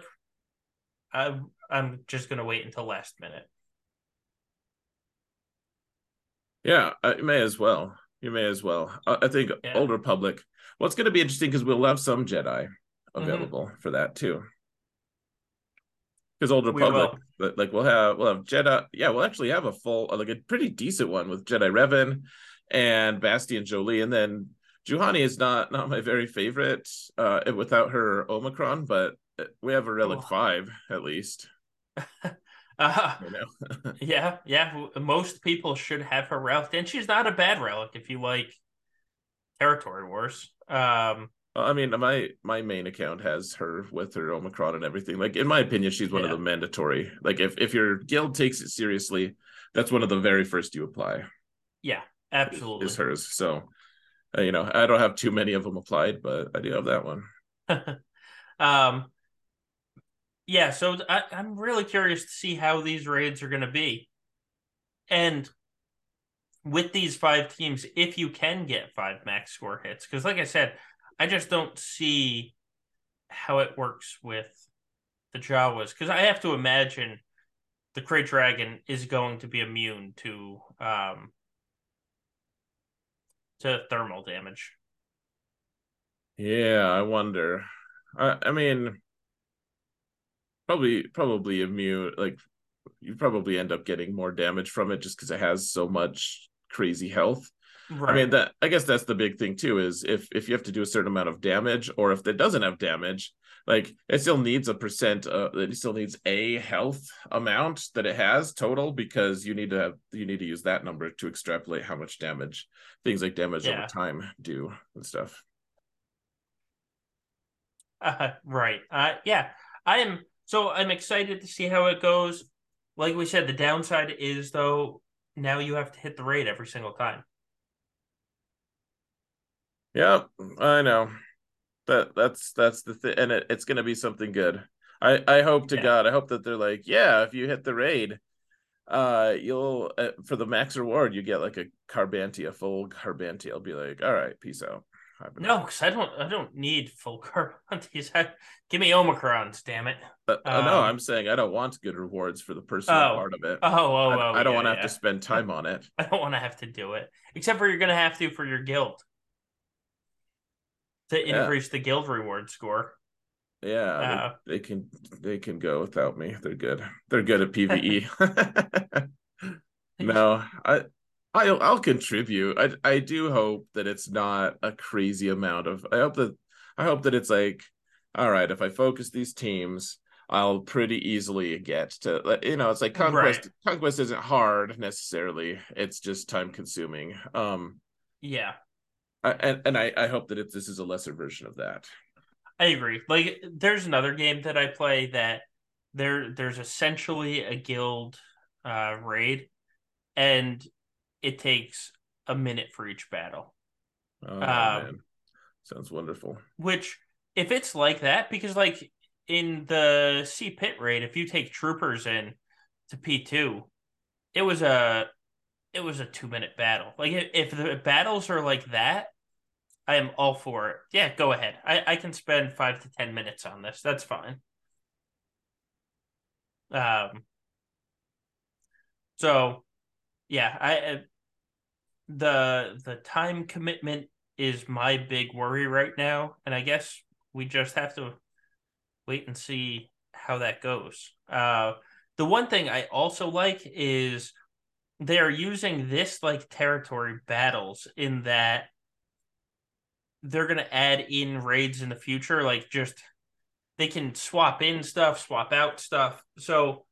I I'm just gonna wait until last minute. Yeah, you may as well. You may as well. I think yeah. Old Republic. Well, it's going to be interesting because we'll have some Jedi mm-hmm. available mm-hmm. for that too. Because Old Republic, we like we'll have we'll have Jedi. Yeah, we'll actually have a full like a pretty decent one with Jedi Revan and Bastila Jolie, and then Juhani is not not my very favorite uh without her Omicron, but we have a Relic oh. Five at least. <laughs> uh, <laughs> yeah, yeah. Most people should have her relic, and she's not a bad relic if you like territory wars. Um, I mean, my my main account has her with her Omicron and everything. Like, in my opinion, she's one yeah. of the mandatory. Like, if if your guild takes it seriously, that's one of the very first you apply. Yeah, absolutely, is hers. So, uh, you know, I don't have too many of them applied, but I do have that one. <laughs> um, yeah. So I, I'm really curious to see how these raids are going to be, and with these five teams, if you can get five max score hits, because like I said I just don't see how it works with the Jawas because I have to imagine the Krayt Dragon is going to be immune to um to thermal damage. Yeah, I wonder. I, I mean, probably probably immune. Like you probably end up getting more damage from it just because it has so much crazy health. Right. I mean that I guess that's the big thing too is if if you have to do a certain amount of damage or if it doesn't have damage, like it still needs a percent uh, it still needs a health amount that it has total because you need to have you need to use that number to extrapolate how much damage things like damage yeah. over time do and stuff. Uh, right. Uh yeah. I am so I'm excited to see how it goes. Like we said, the downside is though now you have to hit the raid every single time. Yep, I know. That that's that's the thing, and it, it's gonna be something good. I I hope to yeah. God, I hope that they're like, yeah, if you hit the raid, uh, you'll uh, for the max reward, you get like a Carbanti, full Carbanti. I'll be like, all right, peace out. No, because I don't. I don't need full <laughs> Carbantis. Give me Omicrons, damn it. Uh, um, no, I'm saying I don't want good rewards for the personal oh, part of it. Oh, oh, I, oh, I don't yeah, want to yeah. have to spend time on it. <laughs> I don't want to have to do it, except for you're gonna have to for your guild to increase yeah. the guild reward score. Yeah, uh, they, they, can they can go without me. They're good. They're good at PVE. <laughs> no, I I'll, I'll contribute. I I do hope that it's not a crazy amount of. I hope that I hope that it's like, all right, if I focus these teams, I'll pretty easily get to. You know, it's like conquest. Right. Conquest isn't hard necessarily. It's just time consuming. Um, yeah, I, and and I, I hope that it, this is a lesser version of that. I agree. Like there's another game that I play that there there's essentially a guild uh raid and it takes a minute for each battle. Oh um, man. Sounds wonderful. Which if it's like that, because like in the C pit raid, if you take troopers in to P two, it was a it was a two minute battle. Like if the battles are like that, I am all for it. Yeah, go ahead. I, I can spend five to ten minutes on this. That's fine. Um. So, yeah, I the the time commitment is my big worry right now, and I guess we just have to wait and see how that goes. Uh, the one thing I also like is they are using this like territory battles in that they're going to add in raids in the future like just they can swap in stuff swap out stuff. So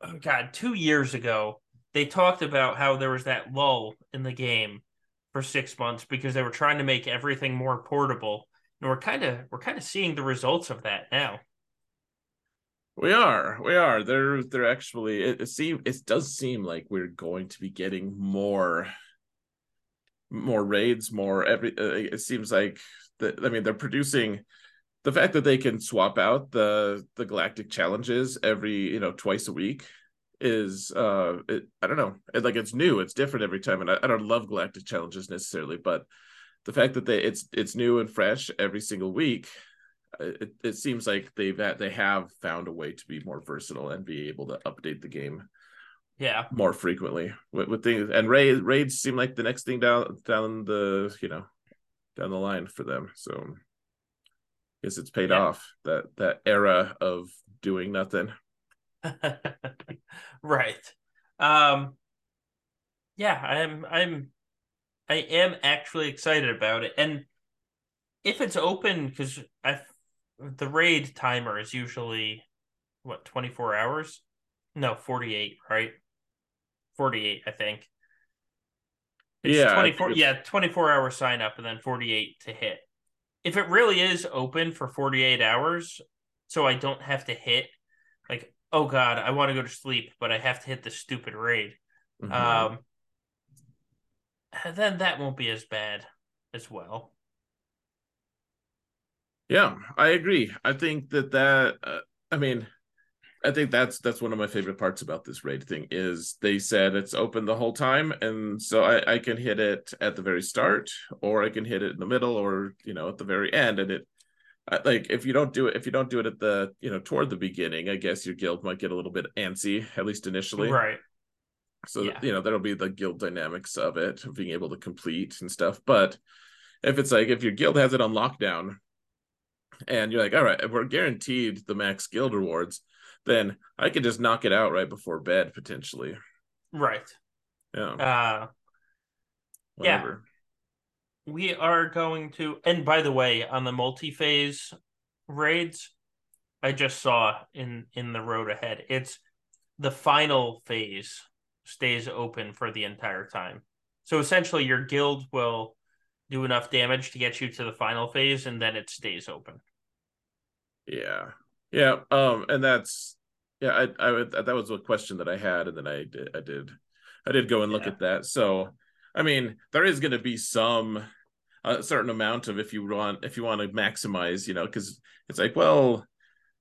oh god 2 years ago they talked about how there was that lull in the game for 6 months because they were trying to make everything more portable. And we're kind of we're kind of seeing the results of that now we are, we are. They're they're actually. It, it seem it does seem like we're going to be getting more, more raids, more every. Uh, it seems like that. I mean, they're producing. The fact that they can swap out the the galactic challenges every you know twice a week is uh it, I don't know it, like it's new it's different every time and I, I don't love galactic challenges necessarily but the fact that they it's it's new and fresh every single week it, it seems like they've they have found a way to be more versatile and be able to update the game yeah more frequently with, with things and raid raids seem like the next thing down down the you know down the line for them so I guess it's paid yeah. off that that era of doing nothing <laughs> right. Um yeah, I'm I'm I am actually excited about it. And if it's open because I the raid timer is usually what 24 hours? No, 48, right? 48, I think. It's yeah, 24 yeah, 24 hour sign up and then 48 to hit. If it really is open for 48 hours, so I don't have to hit like oh god, I want to go to sleep, but I have to hit the stupid raid. Mm-hmm. Um then that won't be as bad as well. Yeah, I agree. I think that that uh, I mean, I think that's that's one of my favorite parts about this raid thing is they said it's open the whole time, and so I, I can hit it at the very start, or I can hit it in the middle, or you know at the very end, and it like if you don't do it if you don't do it at the you know toward the beginning, I guess your guild might get a little bit antsy at least initially, right? So yeah. you know that'll be the guild dynamics of it, of being able to complete and stuff. But if it's like if your guild has it on lockdown, and you're like, all right, if we're guaranteed the max guild rewards then I could just knock it out right before bed potentially. Right. Yeah. Uh Whatever. Yeah. We are going to and by the way, on the multi-phase raids, I just saw in in the road ahead, it's the final phase stays open for the entire time. So essentially your guild will do enough damage to get you to the final phase and then it stays open. Yeah. Yeah, um, and that's yeah, I, I that was a question that I had, and then I did, I did, I did go and look yeah. at that. So, I mean, there is going to be some a certain amount of if you want if you want to maximize, you know, because it's like, well,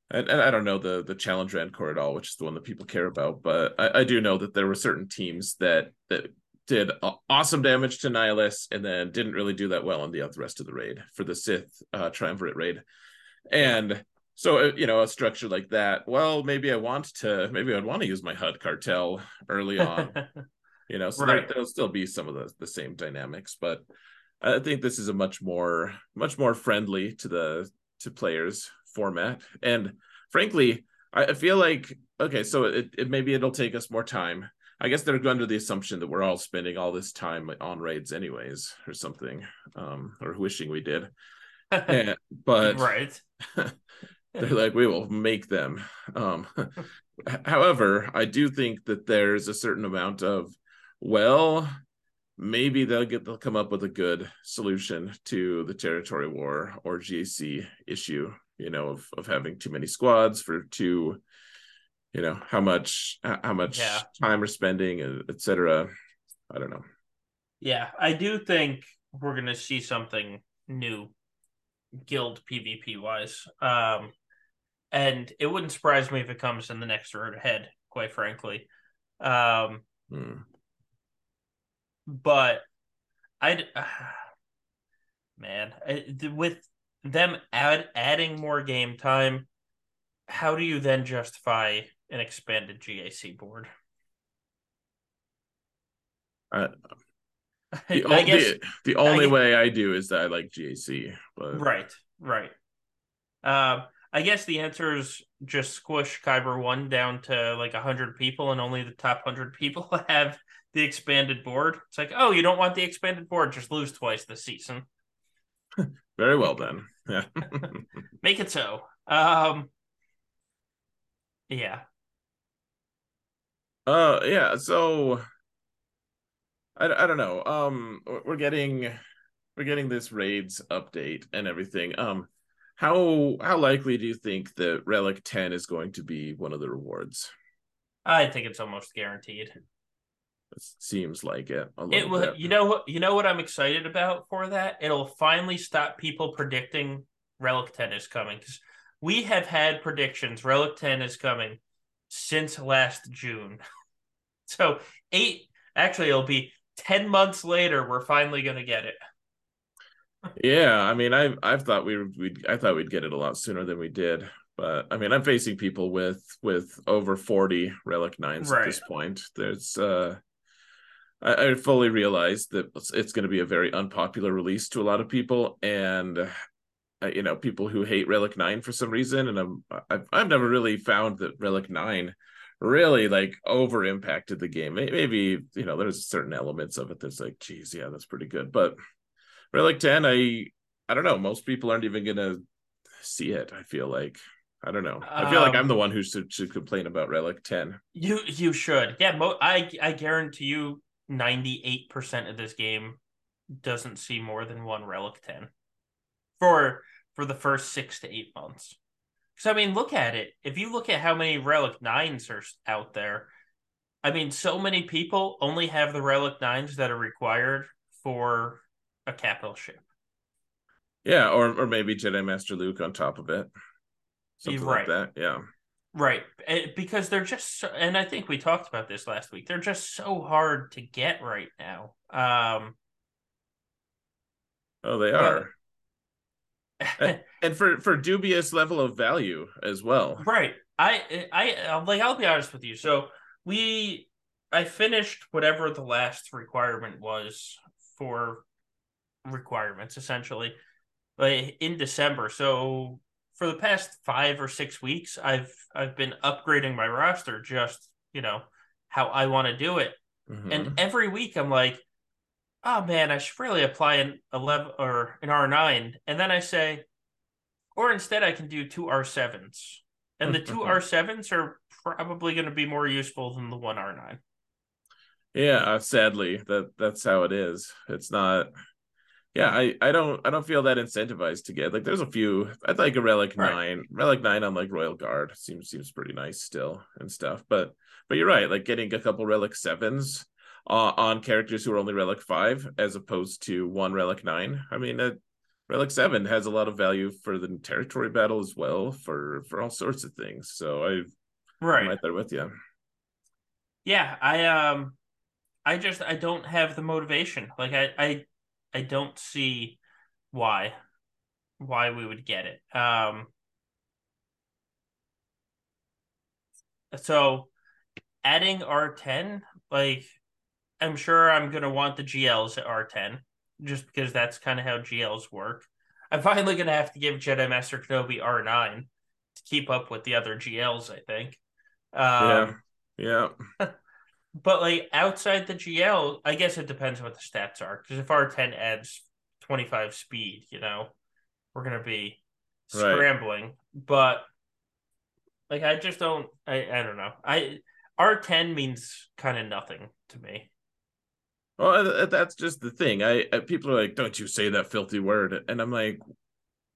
and, and I don't know the the challenge rancor at all, which is the one that people care about, but I, I do know that there were certain teams that that did awesome damage to Nihilus and then didn't really do that well on the rest of the raid for the Sith uh, triumvirate raid, and so uh, you know a structure like that well maybe i want to maybe i'd want to use my Hutt Cartel early <laughs> on. You know so right. there, will still be some of the, the same dynamics but i think this is a much more much more friendly to the to players format. And frankly i feel like okay so it, it maybe it'll take us more time i guess they're under the assumption that we're all spending all this time on raids anyways or something um or wishing we did. <laughs> And, but right. <laughs> they're like we will make them. Um <laughs> however i do think that there's a certain amount of well maybe they'll get they'll come up with a good solution to the territory war or gac issue you know of, of having too many squads for too you know how much how much yeah. time we're spending etc i don't know yeah i do think we're gonna see something new guild pvp wise um and it wouldn't surprise me if it comes in the next road ahead. Quite frankly, um, hmm. but I, uh, man, I, with them add adding more game time, how do you then justify an expanded GAC board? Uh, <laughs> the, I guess, the, the only I, way I do is that I like GAC, but right, right. Um, I guess the answer is just squish Kyber one down to like hundred people, and only the top hundred people <laughs> have the expanded board. It's like, oh, you don't want the expanded board, just lose twice this season. <laughs> Very well then. Yeah. Make it so. Um yeah. Uh yeah, so I, I don't know. Um we're getting we're getting this raids update and everything. Um how how likely do you think that Relic 10 is going to be one of the rewards? I think it's almost guaranteed. It seems like it. It will. You know what? You know what I'm excited about for that. It'll finally stop people predicting Relic 10 is coming because we have had predictions Relic 10 is coming since last June. <laughs> so eight. Actually, it'll be ten months later. We're finally going to get it yeah, I mean, I've I've thought we we I thought we'd get it a lot sooner than we did, but I mean, I'm facing people with with over 40 relic nines right. at this point. There's uh I, I fully realize that it's, it's going to be a very unpopular release to a lot of people, and uh, you know, people who hate relic nine for some reason, and I'm I've, I've never really found that relic nine really like over impacted the game. Maybe you know there's certain elements of it that's like, geez, yeah, that's pretty good. But Relic Ten, I I don't know. Most people aren't even gonna see it. I feel like I don't know. I feel um, like I'm the um, one who should, should complain about Relic Ten. You you should. Yeah, mo- I I guarantee you, ninety eight percent of this game doesn't see more than one Relic Ten for for the first six to eight months. So I mean, look at it. If you look at how many Relic Nines are out there, I mean, so many people only have the Relic Nines that are required for a capital ship. Yeah, or or maybe Jedi Master Luke on top of it, something right. like that. Yeah, right. Eh, because they're just, so, and I think we talked about this last week. They're just so hard to get right now. Um, oh, they are <laughs> and for for dubious level of value as well. Right. I I I'm like I'll be honest with you. So we I finished whatever the last requirement was for requirements essentially like in December. So for the past 5 or 6 weeks I've I've been upgrading my roster just, you know, how I want to do it. Mm-hmm. And every week I'm like oh man, I should really apply an eleven or an R nine, and then I say, or instead I can do two R sevens, and the two <laughs> R sevens are probably going to be more useful than the one R nine. Yeah, uh, sadly, that that's how it is. It's not. Yeah, I, I don't I don't feel that incentivized to get like there's a few I'd like a relic right. nine relic nine on like royal guard seems seems pretty nice still and stuff but but you're right like getting a couple relic sevens uh, on characters who are only relic five as opposed to one relic nine. I mean, uh, relic seven has a lot of value for the territory battle as well for for all sorts of things. So I, right, I'm right there with you. Yeah, I um, I just I don't have the motivation. Like I I I don't see why why we would get it. Um, so adding R10 like I'm sure I'm gonna want the GLs at R10 just because that's kind of how GLs work. I'm finally gonna have to give Jedi Master Kenobi R9 to keep up with the other GLs. I think. Um, yeah. Yeah. <laughs> but like outside the GL, I guess it depends what the stats are. Because if R10 adds 25 speed, you know, we're gonna be scrambling. Right. But like, I just don't. I I don't know. I R10 means kind of nothing to me. Well, uh, that's just the thing. I, I, people are like, "Don't you say that filthy word?" And I'm like,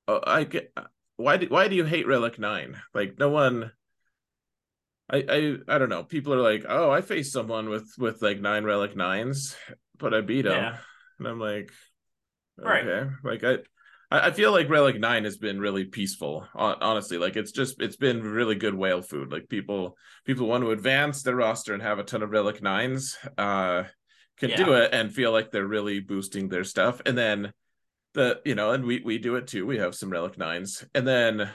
oh, "I get uh, why do why do you hate Relic Nine? Like, no one." I, I I don't know. People are like, "Oh, I faced someone with with like nine Relic Nines, but I beat him," yeah. and I'm like, "Okay." Right. Like I. I feel like Relic Nine has been really peaceful. Honestly, like it's just it's been really good whale food. Like people people want to advance their roster and have a ton of Relic Nines. Uh, can yeah. do it and feel like they're really boosting their stuff. And then the you know, and we we do it too. We have some relic nines, and then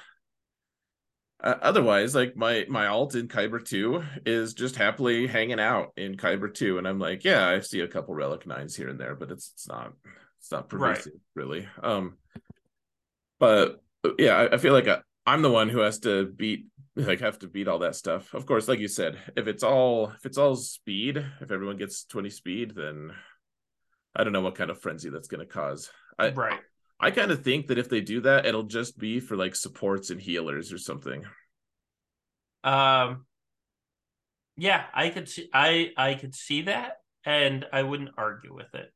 uh, otherwise, like my my alt in Kyber two is just happily hanging out in Kyber two, and I'm like, yeah, I see a couple relic nines here and there, but it's it's not it's not pervasive right. really. Um, but yeah, I, I feel like I, I'm the one who has to beat like have to beat all that stuff. Of course, like you said, if it's all if it's all speed, if everyone gets 20 speed, then I don't know what kind of frenzy that's going to cause. I, right. I kind of think that if they do that, it'll just be for like supports and healers or something. Um yeah, I could see I I could see that and I wouldn't argue with it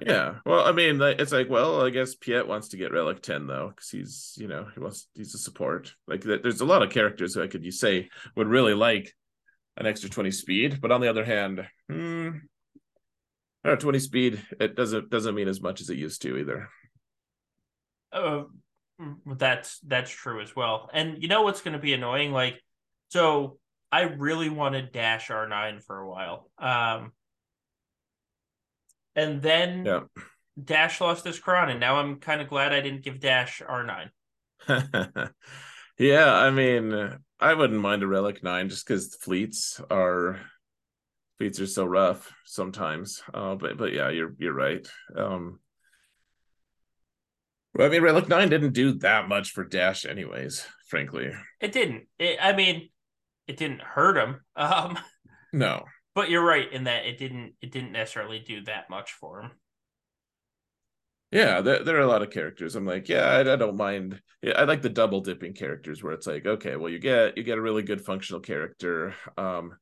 yeah. Well, I mean, it's like, well, I guess Piett wants to get Relic 10 though, because he's, you know, he wants he's a support. Like, there's a lot of characters who I could you say would really like an extra 20 speed, but on the other hand, hmm, know, 20 speed it doesn't doesn't mean as much as it used to either. Uh, that's that's true as well. And you know what's going to be annoying? Like, so I really wanted Dash R9 for a while. Um, and then yeah. Dash lost his crown, and now I'm kind of glad I didn't give Dash R9. <laughs> yeah, I mean, I wouldn't mind a Relic 9 just because fleets are fleets are so rough sometimes. Uh, but but yeah, you're you're right. Um, I mean, Relic 9 didn't do that much for Dash, anyways, frankly. It didn't. It, I mean, it didn't hurt him. <laughs> Um, no, but you're right in that it didn't it didn't necessarily do that much for him. Yeah, there, there are a lot of characters. I'm like, yeah, I, I don't mind. Yeah, I like the double dipping characters where it's like, okay, well, you get you get a really good functional character. Um,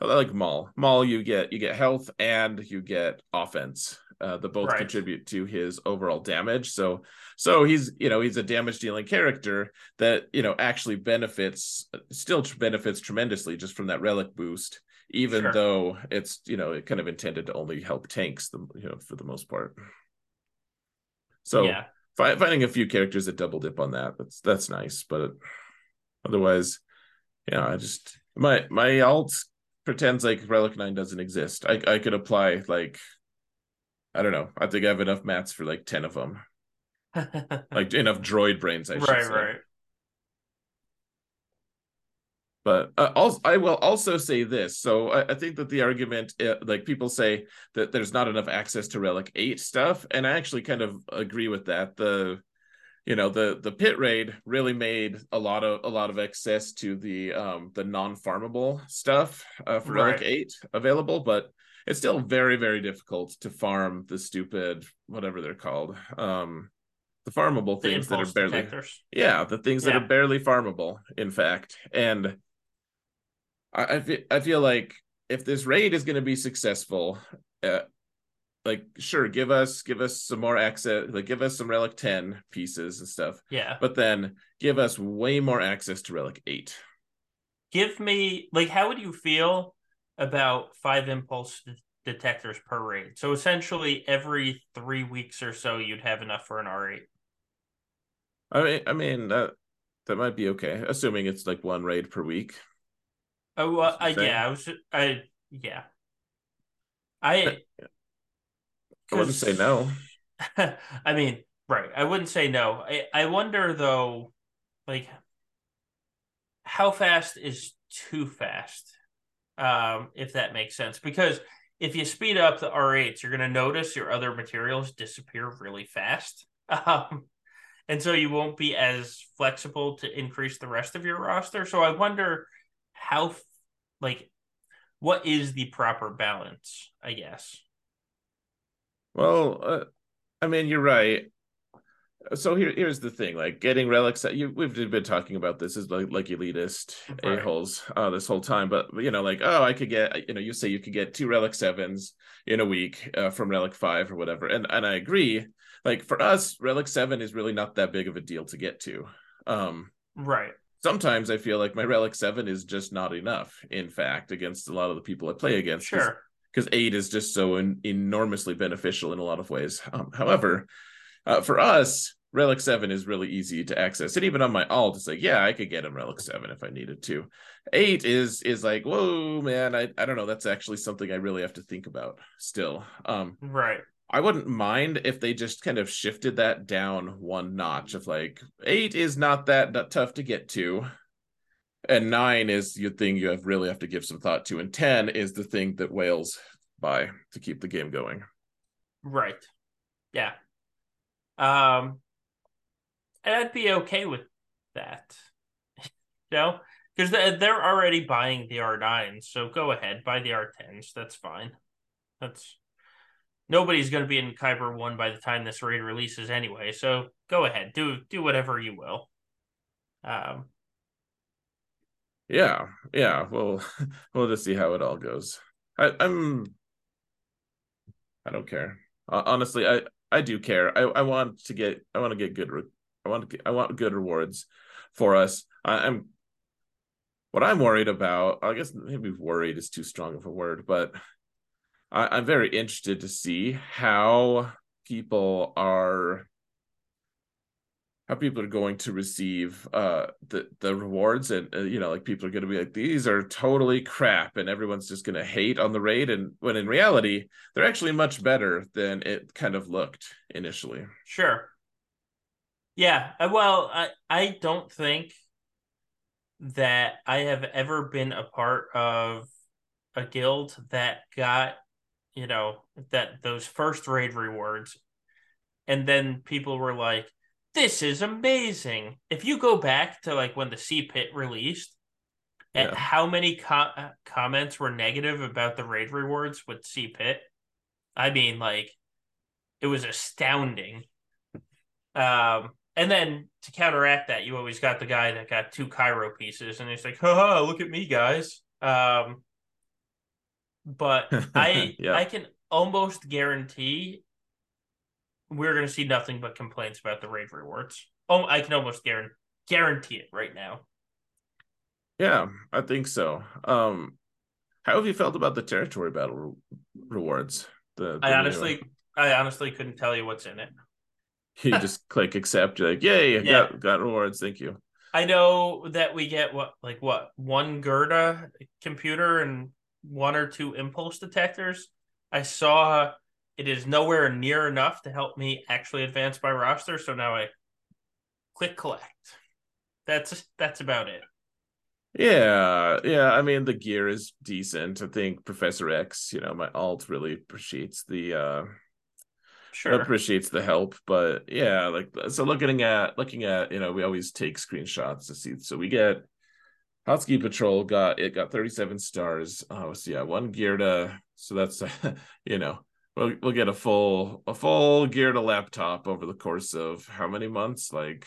I like Maul. Maul, you get you get health and you get offense. Uh, the both right. contribute to his overall damage. So, so he's you know he's a damage dealing character that you know actually benefits, still benefits tremendously just from that relic boost, even sure. though it's you know it kind of intended to only help tanks, the you know for the most part. So yeah. Fi- finding a few characters that double dip on that that's that's nice, but otherwise, yeah, I just my my alt pretends like Relic Nine doesn't exist. I I could apply like I don't know. I think I have enough mats for like ten of them, <laughs> like enough droid brains. I should right, say. right. But uh, also, I will also say this. So I, I think that the argument, uh, like people say that there's not enough access to Relic Eight stuff, and I actually kind of agree with that. The, you know, the the pit raid really made a lot of a lot of access to the um the non farmable stuff uh, for right. Relic Eight available, but it's still very very difficult to farm the stupid whatever they're called um the farmable things the that are barely detectors. yeah the things yeah. that are barely farmable in fact and I, I feel I feel like if this raid is going to be successful, uh, like sure, give us give us some more access, like give us some relic ten pieces and stuff. Yeah, but then give us way more access to relic eight. Give me like how would you feel about five impulse detectors per raid? So essentially, every three weeks or so, you'd have enough for an R eight. I mean, I mean that that might be okay, assuming it's like one raid per week. Oh, well, uh, yeah, I was, I, yeah, I, I wouldn't say no. <laughs> I mean, right. I wouldn't say no. I, I wonder though, like, how fast is too fast? Um, if that makes sense, because if you speed up the R8s, you're going to notice your other materials disappear really fast. <laughs> Um, and so you won't be as flexible to increase the rest of your roster. So I wonder how like what is the proper balance i guess? Well uh, i mean you're right. So here, here's the thing like getting relics you, we've been talking about this is like, like elitist right. a-holes uh, this whole time but you know like oh i could get you know you say you could get two relic sevens in a week uh, from relic five or whatever and and i agree like for us relic seven is really not that big of a deal to get to um right sometimes I feel like my Relic 7 is just not enough, in fact, against a lot of the people I play against. Sure. Because eight is just so in, enormously beneficial in a lot of ways. Um, however, uh, for us, Relic 7 is really easy to access. And even on my alt, it's like, yeah, I could get a Relic 7 if I needed to. Eight is is like, whoa, man, I, I don't know. That's actually something I really have to think about still. Um right. I wouldn't mind if they just kind of shifted that down one notch of like eight is not that, that tough to get to. And nine is the thing you have really have to give some thought to. And 10 is the thing that whales buy to keep the game going. Right. Yeah. Um and I'd be okay with that. <laughs> you know? Because they're already buying the R9s, so go ahead, buy the R10s. That's fine. That's nobody's going to be in Kyber one by the time this raid releases anyway. So go ahead, do do whatever you will. Um. Yeah, yeah. Well, <laughs> we'll just see how it all goes. I, I'm. I don't care. Uh, honestly, I I do care. I I want to get. I want to get good. Re- I want to. Get, I want good rewards for us. I, I'm. What I'm worried about, I guess maybe worried is too strong of a word, but I, am very interested to see how people are how people are going to receive uh the the rewards and uh, you know like people are going to be like these are totally crap and everyone's just going to hate on the raid and when in reality they're actually much better than it kind of looked initially. Sure. Yeah uh, well i i don't think that i have ever been a part of a guild that got you know, that those first raid rewards. And then people were like, this is amazing. If you go back to like when the C Pit released, yeah. how many co- comments were negative about the raid rewards with C Pit. I mean, like, it was astounding. Um, and then to counteract that, you always got the guy that got two Kyro pieces, and he's like, "Haha, look at me, guys." Um, but <laughs> I yeah. I can almost guarantee we're going to see nothing but complaints about the raid rewards. Oh, I can almost guarantee guarantee it right now. Yeah, I think so. Um, how have you felt about the territory battle re- rewards? The, the I honestly, I honestly couldn't tell you what's in it. <laughs> You just click accept. You're like, yay, <laughs> yeah. got got rewards. Thank you. I know that we get what like what one Gyrda computer and one or two impulse detectors. I saw it is nowhere near enough to help me actually advance my roster, so now I click collect. That's that's about it. Yeah, yeah. I mean, the gear is decent. I think Professor X, you know, my alt really appreciates the uh sure appreciates the help. But yeah, like so looking at looking at, you know, we always take screenshots to see. So we get Hotski Patrol got it got 37 stars. Oh, so yeah, one gear to so that's <laughs> you know, we'll we'll get a full a full gear to laptop over the course of how many months? Like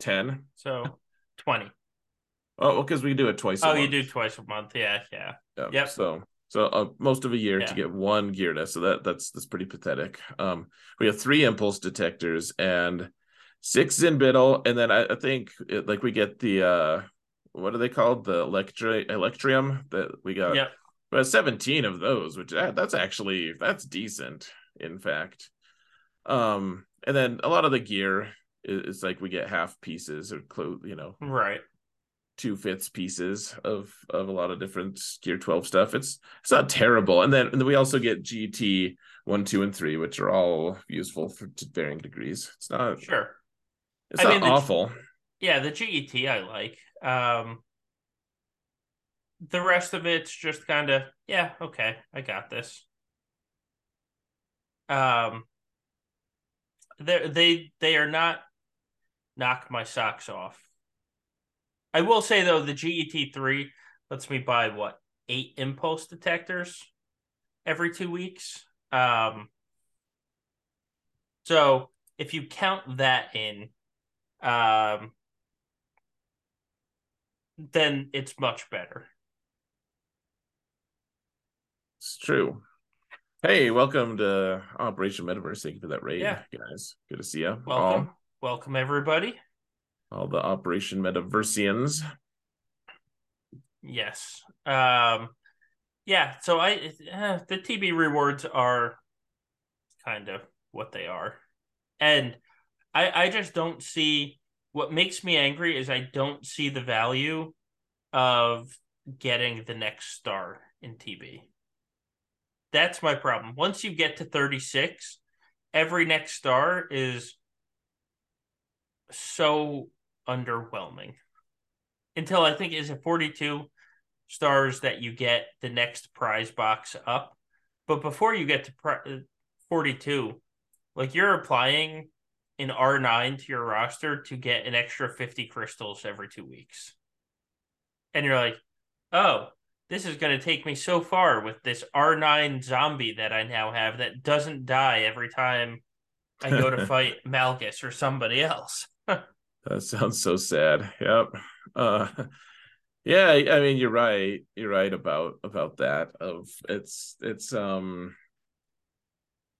10. So <laughs> 20. Oh, because we do it twice. oh, you do twice a month. Yeah, yeah. Yeah. Yep. So so uh, most of a year yeah. to get one gear test. So that that's that's pretty pathetic. Um, we have three impulse detectors and six Zinbiddle, and then I, I think it, like we get the uh, what are they called? The electri electrium that we got. Yeah. But 17 of those, which uh, that's actually that's decent, in fact. Um, and then a lot of the gear is, is like we get half pieces or clothes, you know. Right two fifths pieces of of a lot of different gear 12 stuff it's it's not terrible and then and then we also get gt one two and three which are all useful for to varying degrees it's not sure it's I not mean, awful the, yeah the get i like um the rest of it's just kind of yeah okay i got this um they they they are not knock my socks off I will say though, the GET three lets me buy what eight impulse detectors every two weeks. Um, so if you count that in, um, then it's much better. It's true. Hey, welcome to Operation Metaverse. Thank you for that raid, yeah. guys. Good to see you. Welcome, welcome everybody all the Operation Metaversians. Yes. Um, yeah. So I uh, the TB rewards are kind of what they are, and I I just don't see what makes me angry is I don't see the value of getting the next star in TB. That's my problem. Once you get to 36, every next star is so underwhelming until I think is it 42 stars that you get the next prize box up. But before you get to pri- 42, like you're applying an R9 to your roster to get an extra 50 crystals every two weeks. And you're like, oh, this is going to take me so far with this R9 zombie that I now have that doesn't die every time I go to <laughs> fight Malgus or somebody else. <laughs> That sounds so sad. Yep. Uh, yeah, I mean you're right. You're right about about that. Of it's it's um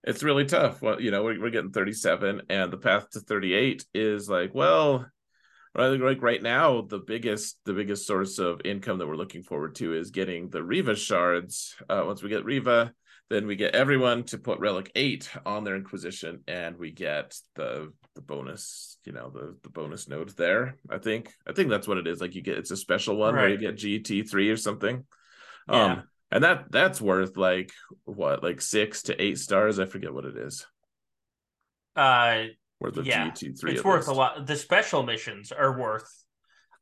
it's really tough. Well, you know, we're, we're getting 37 and the path to 38 is like, well, right like right now the biggest the biggest source of income that we're looking forward to is getting the Reva shards. Uh, once we get Reva, then we get everyone to put relic 8 on their inquisition and we get the the bonus you know the the bonus nodes there i think i think that's what it is like you get it's a special one right. where you get gt3 or something yeah. um and that that's worth like what like six to eight stars? I forget what it is. Uh worth of yeah, gt3 it's worth least. a lot. The special missions are worth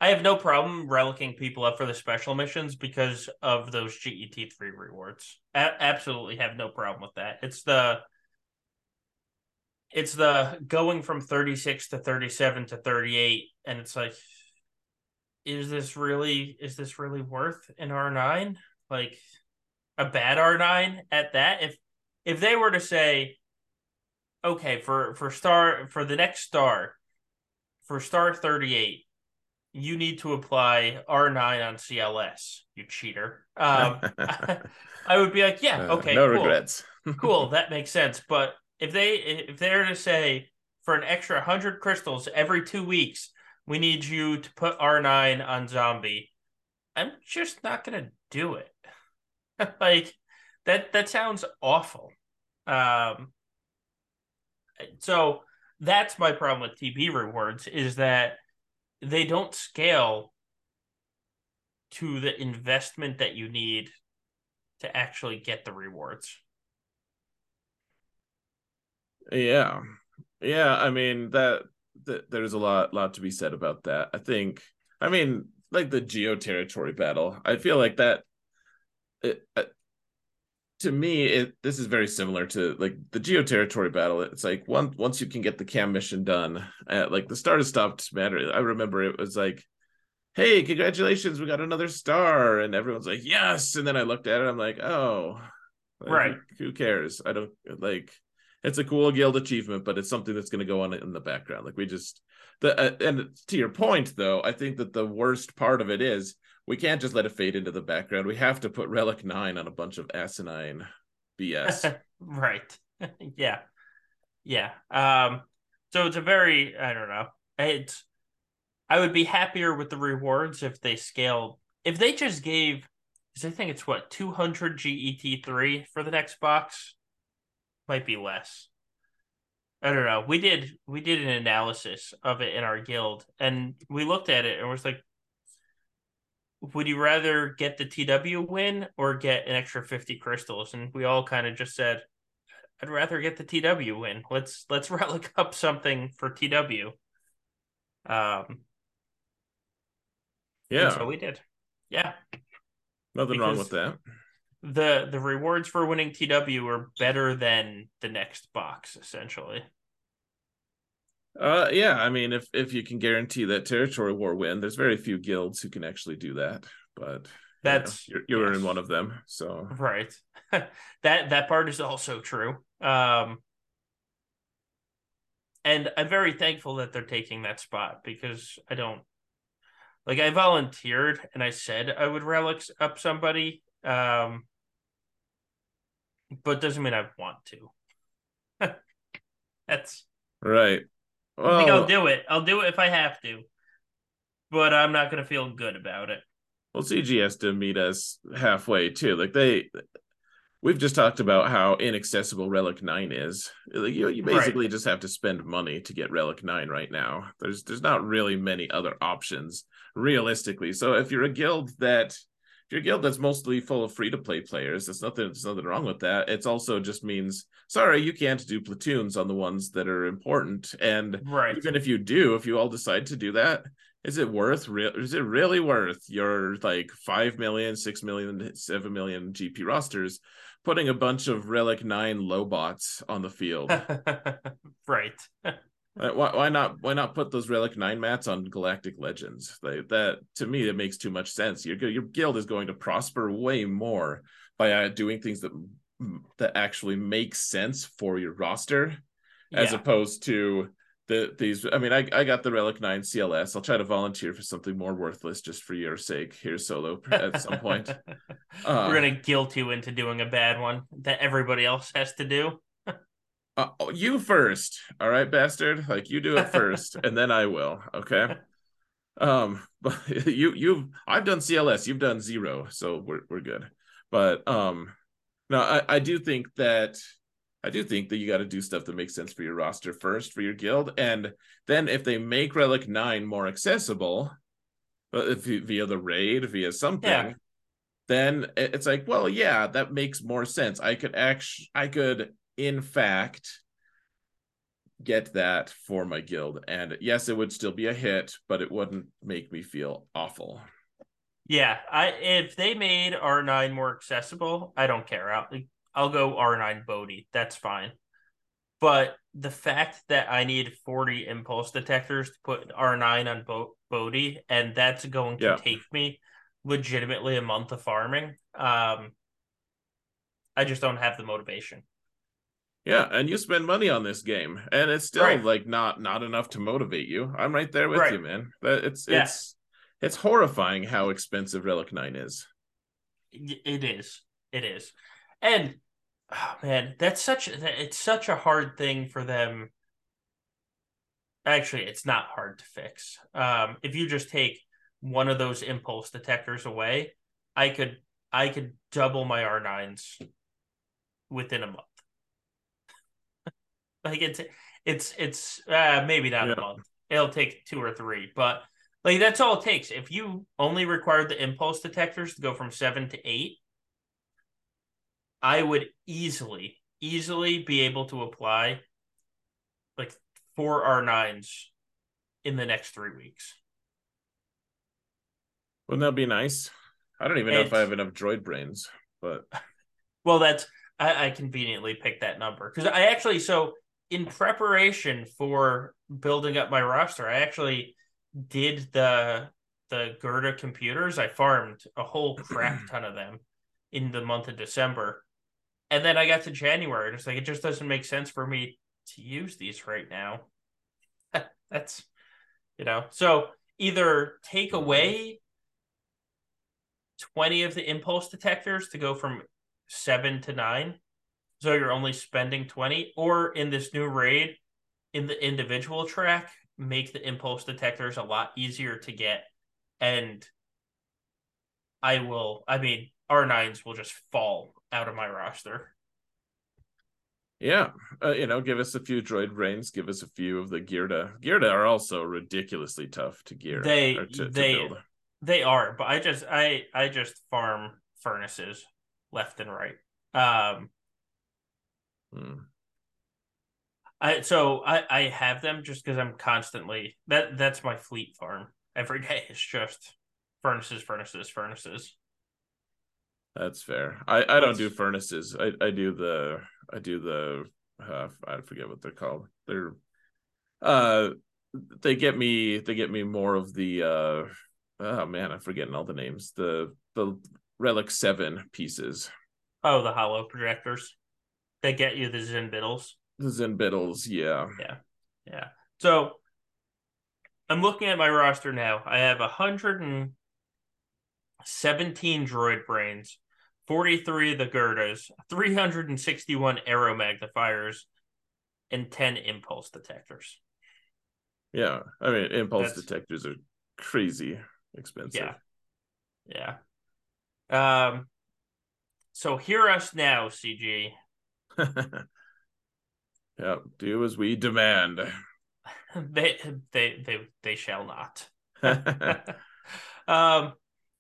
i have no problem relicking people up for the special missions because of those get3 rewards. Absolutely have no problem with that. It's the it's the going from 36 to 37 to 38 and it's like is this really is this really worth an R9? Like a bad R9 at that? If if they were to say, okay, for for star for the next star, for star 38, you need to apply R9 on CLS, you cheater. Um, <laughs> I would be like, yeah, uh, okay, uh, no cool. regrets. <laughs> cool, that makes sense. But if they if they're to say for an extra 100 crystals every 2 weeks, we need you to put R9 on zombie. I'm just not going to do it. <laughs> like that that sounds awful. Um so that's my problem with TB rewards is that they don't scale to the investment that you need to actually get the rewards. Yeah. Yeah, I mean that, that there's a lot lot to be said about that. I think I mean like the geo territory battle. I feel like that it, uh, to me it this is very similar to like the geo territory battle. It's like once once you can get the cam mission done at like the star stopped matter i remember it was like hey congratulations we got another star. And everyone's like yes. And then i looked at it i'm like oh right. who, who cares? I don't like it's a cool guild achievement but it's something that's going to go on in the background like we just the uh, and to your point though i think that the worst part of it is we can't just let it fade into the background. We have to put Relic 9 on a bunch of asinine BS. <laughs> right. <laughs> yeah. Yeah. Um so it's a very I don't know. It's I would be happier with the rewards if they scaled if they just gave because I think it's what 200 GET3 for the next box might be less. I don't know. We did we did an analysis of it in our guild and we looked at it and was like would you rather get the TW win or get an extra 50 crystals? And we all kind of just said, I'd rather get the TW win. Let's let's <laughs> relic up something for TW. Um Yeah. So we did. Yeah. Nothing because wrong with that. The the rewards for winning TW are better than the next box, essentially. Uh, yeah, I mean, if if you can guarantee that territory war win, there's very few guilds who can actually do that. But that's you know, you're, you're yes. in one of them, so right. <laughs> that that part is also true. Um, and I'm very thankful that they're taking that spot because I don't like I volunteered and I said I would relic up somebody, um, but doesn't mean I want to. <laughs> That's right. Well, I think I'll do it. I'll do it if I have to, but I'm not going to feel good about it. Well, CG has to meet us halfway too. Like they, we've just talked about how inaccessible Relic Nine is. Like you, you basically right. just have to spend money to get Relic Nine right now. There's there's not really many other options realistically. So if you're a guild that if you're guild that's mostly full of free to play players, there's nothing there's nothing wrong with that. It's also just means sorry, you can't do platoons on the ones that are important. And right. even if you do, if you all decide to do that, is it worth real is it really worth your like 5 million, 6 million, 7 million GP rosters putting a bunch of relic 9 low bots on the field? <laughs> right. <laughs> Uh, why, why not? Why not put those relic nine mats on Galactic Legends? Like that to me, it makes too much sense. Your your guild is going to prosper way more by uh, doing things that that actually make sense for your roster, yeah. as opposed to the these. I mean, I I got the relic nine CLS. I'll try to volunteer for something more worthless just for your sake here, solo at some point. uh, <laughs> We're gonna guilt you into doing a bad one that everybody else has to do. Uh, oh, you first, all right, bastard. Like you do it first, <laughs> and then I will. Okay. Um, but <laughs> you you've I've done CLS, you've done zero, so we're we're good. But um, no, I I do think that I do think that you got to do stuff that makes sense for your roster first for your guild, and then if they make Relic Nine more accessible, uh, if via the raid, via something. Yeah. Then it's like, well, yeah, that makes more sense. I could actually, I could in fact get that for my guild and yes it would still be a hit but it wouldn't make me feel awful yeah i if they made r9 more accessible i don't care i'll, I'll go r9 bodhi that's fine but the fact that I need 40 impulse detectors to put R9 on Bo- Bodhi, and that's going to yeah. take me legitimately a month of farming. Um, I just don't have the motivation. Yeah, and you spend money on this game, and it's still right. like not not enough to motivate you. I'm right there with right. you, man. It's yeah. it's it's horrifying how expensive Relic Nine is. It is. It is, and oh man, that's such it's such a hard thing for them. Actually, it's not hard to fix. Um, if you just take one of those impulse detectors away, I could I could double my R nines within a month. Like it's it's it's uh, maybe not yeah. a month. It'll take two or three, but like that's all it takes. If you only required the impulse detectors to go from seven to eight, I would easily, easily be able to apply like four R9s in the next three weeks. Wouldn't that be nice? I don't even know if I have enough droid brains, but <laughs> well, that's I, I conveniently picked that number because I actually so in preparation for building up my roster, I actually did the the Gyrda computers. I farmed a whole crap <clears throat> ton of them in the month of December and then I got to January, and it's like it just doesn't make sense for me to use these right now. <laughs> That's you know, so either take away 20 of the impulse detectors to go from seven to nine. So you're only spending 20, or in this new raid, in the individual track, make the impulse detectors a lot easier to get. And I will, I mean, R9s will just fall out of my roster. Yeah, uh, you know, give us a few droid brains, give us a few of the Gyrda. Gyrda are also ridiculously tough to gear. They to, they to they are, but I just I I just farm furnaces left and right. Um, hmm. I so I I have them just because I'm constantly that that's my fleet farm every day. It's just furnaces, furnaces, furnaces. That's fair. I I don't do furnaces. I I do the I do the uh, I forget what they're called. They're uh they get me they get me more of the uh oh man, I'm forgetting all the names. The the relic 7 pieces. Oh, the hollow projectors. They get you the Zinbiddles. The Zinbiddles, yeah. Yeah. Yeah. So I'm looking at my roster now. I have 117 droid brains 43 of the Gyrdas, 361 aero magnifiers, and 10 impulse detectors. Yeah. I mean, impulse That's, detectors are crazy expensive. Yeah. Yeah. Um, so hear us now, CG. <laughs> yeah, do as we demand. <laughs> they they they they shall not. <laughs> um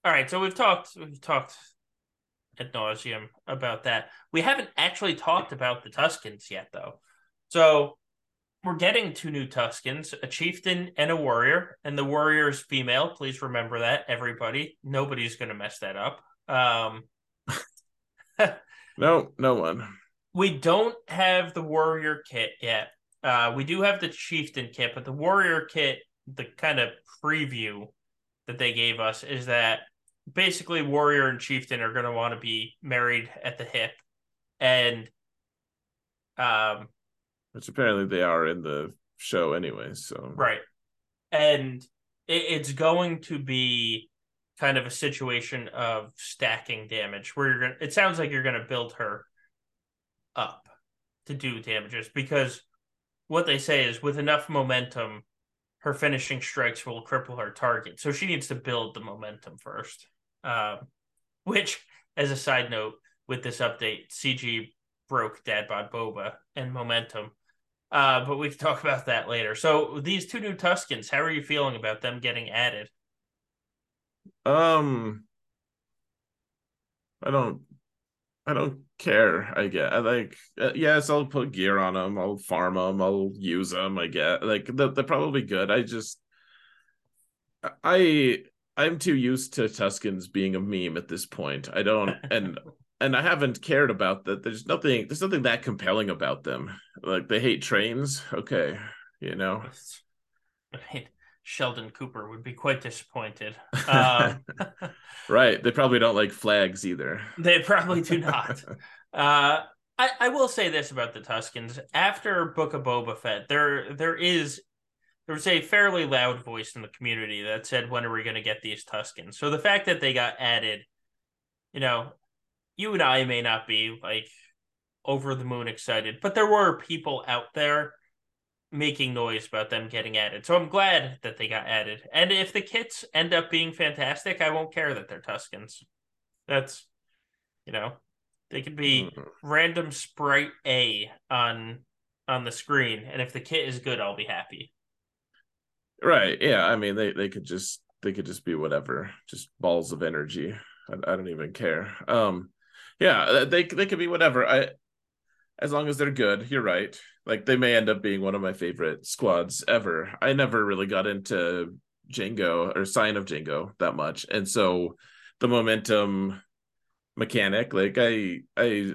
all right, so we've talked we've talked ad nauseum about that. We haven't actually talked about the Tuskens yet, though. So we're getting two new Tuskens, a chieftain and a warrior, and the warrior is female. Please remember that, everybody. Nobody's going to mess that up. Um, no, no one. We don't have the warrior kit yet. Uh, we do have the chieftain kit, but the warrior kit, the kind of preview that they gave us is that basically warrior and chieftain are going to want to be married at the hip. And um which apparently they are in the show anyway so. Right. And it, it's going to be kind of a situation of stacking damage where you're going to it sounds like you're going to build her up to do damages because what they say is with enough momentum her finishing strikes will cripple her target so she needs to build the momentum first um, which, as a side note, with this update, CG broke Dad Bod Boba and momentum. Uh, but we can talk about that later. So these two new Tuskens, how are you feeling about them getting added? Um, I don't, I don't care. I get. I like. Uh, yes, I'll put gear on them. I'll farm them. I'll use them. I get. Like they're, they're probably good. I just, I I'm too used to Tuskens being a meme at this point. I don't <laughs> and and I haven't cared about that. There's nothing there's nothing that compelling about them. like they hate trains. Okay, you know. <laughs> Sheldon Cooper would be quite disappointed. <laughs> Um, <laughs> right. They probably don't like flags either. <laughs> They probably do not. uh, I, I will say this about the Tuskens. After Book of Boba Fett, there there is there was a fairly loud voice in the community that said, "When are we going to get these Tuskens?" So the fact that they got added, you know, you and I may not be like over the moon excited, but there were people out there making noise about them getting added. So I'm glad that they got added. And if the kits end up being fantastic, I won't care that they're Tuskens. That's you know, they could be mm-hmm. random sprite A on on the screen, and if the kit is good, I'll be happy. Right. Yeah. I mean, they they could just they could just be whatever, just balls of energy. I, I don't even care. Um, yeah, they they could be whatever. I as long as they're good. You're right. Like they may end up being one of my favorite squads ever. I never really got into Jango or Scion of Jango that much, and so the momentum mechanic, like I I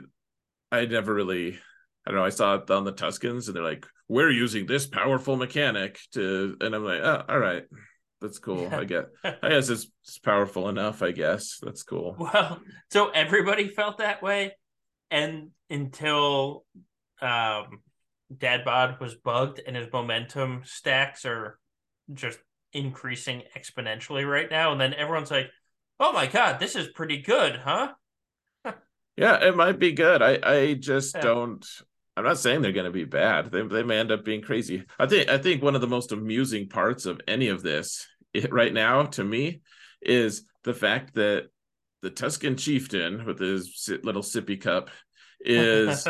I never really I don't know. I saw it on the Tuskens, and they're like, "We're using this powerful mechanic to," and I'm like, oh, "All right, that's cool. I get. I guess it's, it's powerful enough. I guess that's cool." <laughs> Well, so everybody felt that way, and until um, Dad Bod was bugged and his momentum stacks are just increasing exponentially right now, and then everyone's like, "Oh my god, this is pretty good, huh?" yeah, it might be good. I I just yeah. don't. I'm not saying they're going to be bad. They they may end up being crazy. I think I think one of the most amusing parts of any of this it, right now to me is the fact that the Tusken chieftain with his little sippy cup <laughs> is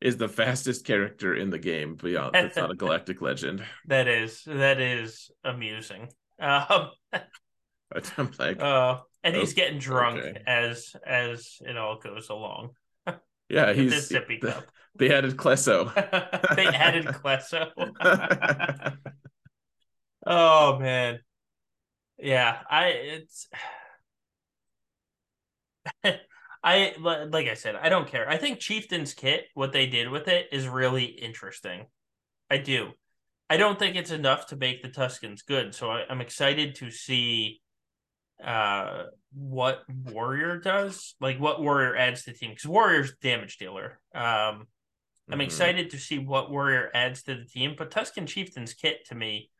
is the fastest character in the game beyond that's not a <laughs> galactic legend. That is that is amusing. Um, <laughs> I'm like, uh, and he's getting drunk okay. as as it all goes along. Yeah, he's sippy cup. They added Klesso. they added Klesso. oh man, yeah, I it's. I like I said, I don't care. I think Chieftain's kit, what they did with it, is really interesting. I do. I don't think it's enough to make the Tuskens good, so I, am excited to see uh what Warrior does, like what Warrior adds to the team, because Warrior's damage dealer. Um, I'm mm-hmm. excited to see what Warrior adds to the team, but Tusken Chieftain's kit to me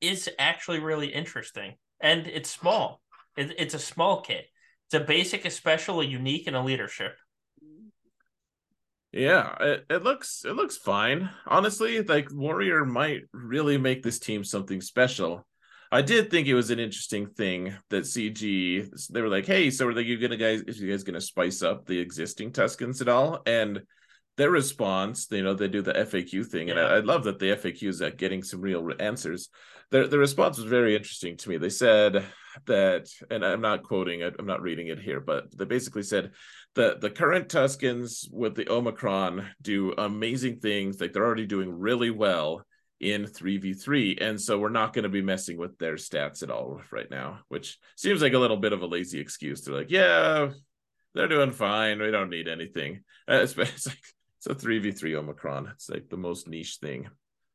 is actually really interesting, and it's small. It, it's a small kit it's a basic, a special, a unique, and a leadership. Yeah, it, it looks it looks fine. Honestly, like Warrior might really make this team something special. I did think it was an interesting thing that CG they were like, "Hey, so are you gonna guys? Is you guys gonna spice up the existing Tuskens at all?" And their response, you know, they do the FAQ thing, and I, I, love that the FAQ is at getting some real answers. Their the response was very interesting to me. They said that, and I'm not quoting it, I'm not reading it here, but they basically said that the current Tuskens with the Omicron do amazing things. Like they're already doing really well in 3v3. And so we're not going to be messing with their stats at all right now, which seems like a little bit of a lazy excuse. They're like, yeah, they're doing fine. We don't need anything. Uh, it's, <laughs> it's like it's a 3v3 Omicron. It's like the most niche thing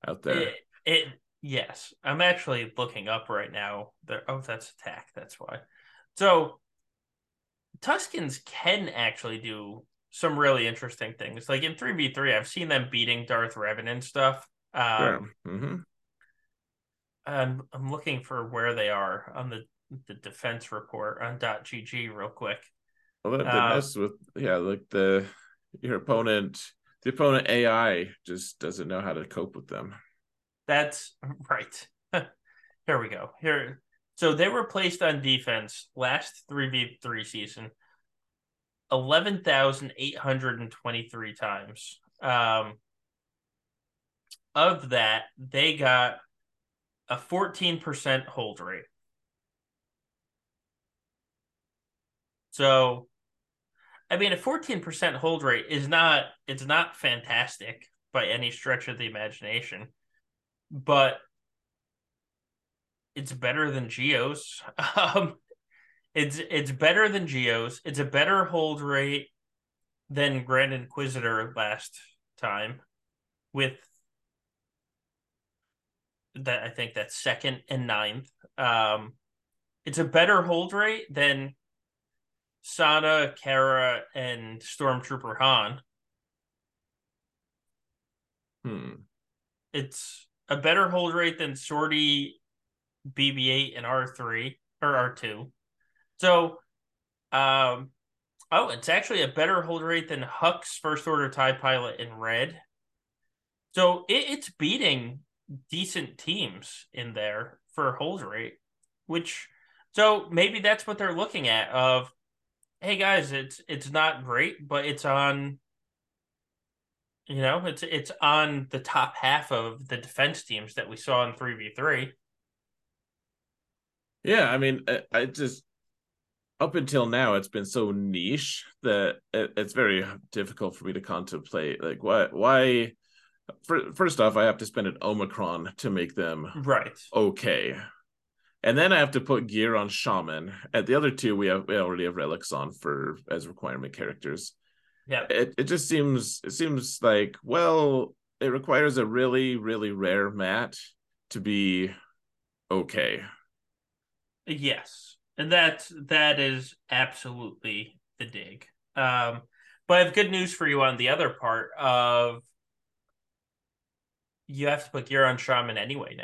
out there. It, it Yes, I'm actually looking up right now. There, oh, that's attack. That's why. So Tuskens can actually do some really interesting things. Like in three v three, I've seen them beating Darth Revan and stuff. Um, sure. mm-hmm. I'm I'm looking for where they are on the the defense report on .gg real quick. Well, they, they uh, mess with yeah, like the your opponent, the opponent AI just doesn't know how to cope with them. That's <laughs> right. <laughs> Here we go. Here. So they were placed on defense last 3v3 season 11,823 times. Um, of that, they got a 14% hold rate. So, I mean, a 14% hold rate is not, it's not fantastic by any stretch of the imagination but it's better than Geos. <laughs> Um, it's it's better than Geos. It's a better hold rate. than Grand Inquisitor last time with that I think that's second and ninth. Um, it's a better hold rate than Sana, Cara, and Stormtrooper Han. Hmm. It's a better hold rate than Sortie, BB-8, and R3 or R2. So, um, oh, it's actually a better hold rate than Hux First Order Tie Pilot in red. So it, it's beating decent teams in there for hold rate, which so maybe that's what they're looking at of hey guys, it's it's not great, but it's on you know, it's it's on the top half of the defense teams that we saw in 3v3. Yeah, I mean, I, I just up until now it's been so niche that it, it's very difficult for me to contemplate like why why for, first off i have to spend an omicron to make them right. okay. And then i have to put gear on shaman. At the other two we have we already have relics on for as requirement characters yeah. It, it just seems it seems like well it requires a really really rare mat to be okay. Yes. And that that is absolutely the dig. Um but i have good news for you on the other part of you have to put gear on shaman anyway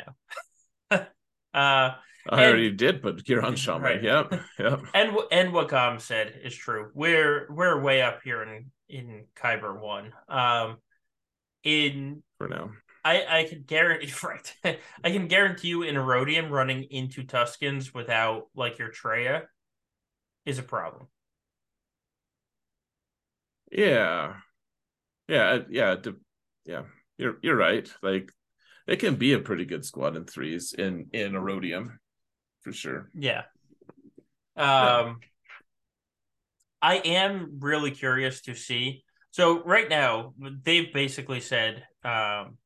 now. <laughs> uh, I and, already did put gear on shaman. Right. Yep, yep. <laughs> And and what Gom said is true. We're we're way up here in in Kyber one. Um, in for now, I I can guarantee <laughs> right. I can guarantee you in Aurodium running into Tuskens without like your Traya is a problem. Yeah, yeah, yeah, yeah you're you're right. Like it can be a pretty good squad in threes in in Aurodium for sure. Yeah. Um I am really curious to see. So right now they've basically said um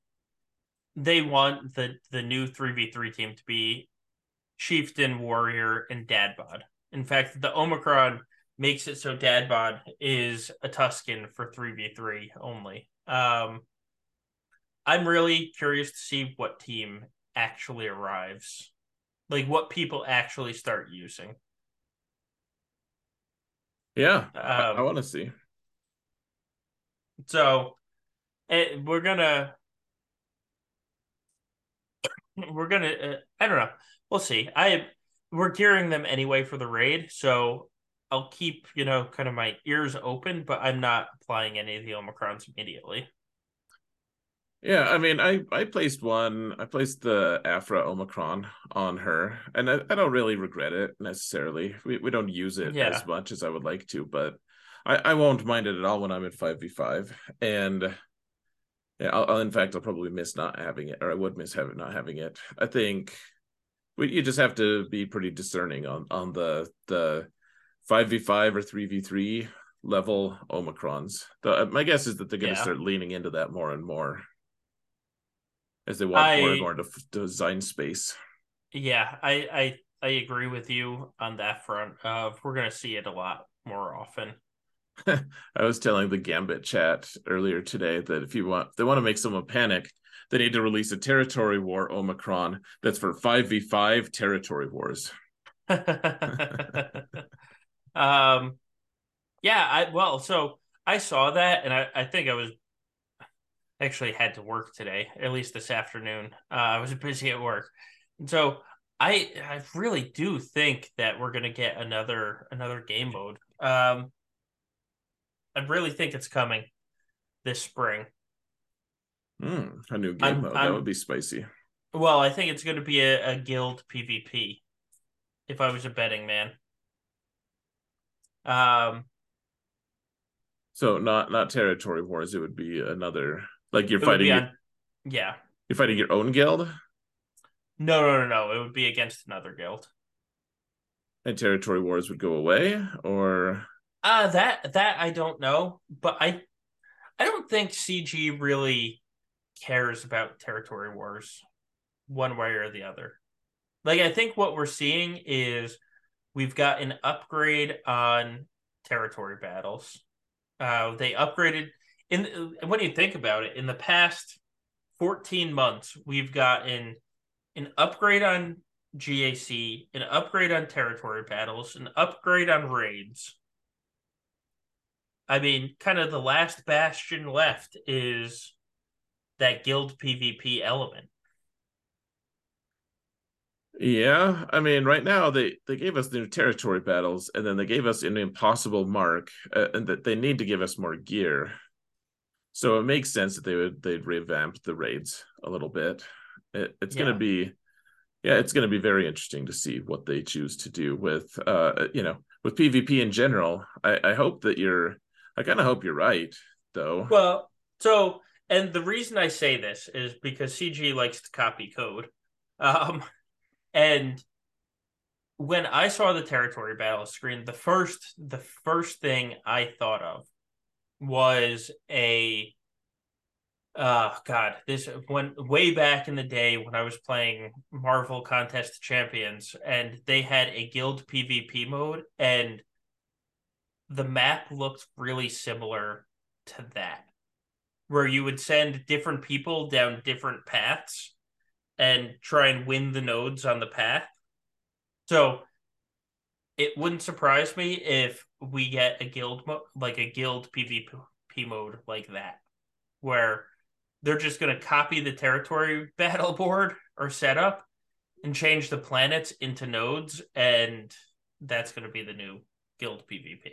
they want the the new 3v3 team to be chieftain, warrior, and dadbod. In fact, the Omicron makes it so dadbod is a Tusken for 3v3 only. Um I'm really curious to see what team actually arrives, like what people actually start using. Yeah, um, I, I want to see. So, it, eh, we're gonna <coughs> we're gonna uh, I don't know. We'll see. I we're gearing them anyway for the raid, so I'll keep you know kind of my ears open, but I'm not applying any of the omicrons immediately. Yeah, I mean, I I placed one. I placed the Aphra Omicron on her, and I, I don't really regret it necessarily. We we don't use it yeah. as much as I would like to, but I I won't mind it at all when I'm at five v five. And yeah, I'll, I'll, in fact I'll probably miss not having it, or I would miss having not having it. I think we, you just have to be pretty discerning on on the the five v five or three v three level Omicrons. The, my guess is that they're going to yeah. start leaning into that more and more as they walk I, more and more to design space. Yeah, I, I I agree with you on that front. Uh, we're going to see it a lot more often. <laughs> I was telling the Gambit chat earlier today that if you want, if they want to make someone panic, they need to release a territory war Omicron that's for five v five territory wars. <laughs> <laughs> um, yeah, I well, so I saw that, and I, I think I was actually had to work today, at least this afternoon. Uh, I was busy at work, and so I I really do think that we're gonna get another another game mode. Um, I really think it's coming this spring. Mm, a new game I'm, mode I'm, that would be spicy. Well, I think it's going to be a, a guild PvP. If I was a betting man. Um. So not not territory wars. It would be another like you're fighting. On, yeah. You're fighting your own guild. No, no, no, no. It would be against another guild. And territory wars would go away, or uh that that I don't know, but I I don't think CG really cares about territory wars one way or the other. Like I think what we're seeing is we've got an upgrade on territory battles Uh, they upgraded in when you think about it, in the past 14 months, we've gotten an upgrade on GAC, an upgrade on territory battles, an upgrade on raids. I mean, kind of the last bastion left is that guild PvP element. Yeah, I mean, right now they they gave us new territory battles, and then they gave us an impossible mark, uh, and that they need to give us more gear. So it makes sense that they would they'd revamp the raids a little bit. It, it's yeah. going to be, yeah, it's going to be very interesting to see what they choose to do with, uh, you know, with PvP in general. I, I hope that you're, I kind of hope you're right, though. Well, so and the reason I say this is because CG likes to copy code. Um, and when I saw the territory battle screen, the first the first thing I thought of was a oh god this when way back in the day when i was playing marvel contest champions and they had a guild pvp mode and the map looked really similar to that where you would send different people down different paths and try and win the nodes on the path. So it wouldn't surprise me if we get a guild mo- like a guild PvP mode like that, where they're just going to copy the territory <laughs> battle board or setup and change the planets into nodes, and that's going to be the new guild PvP.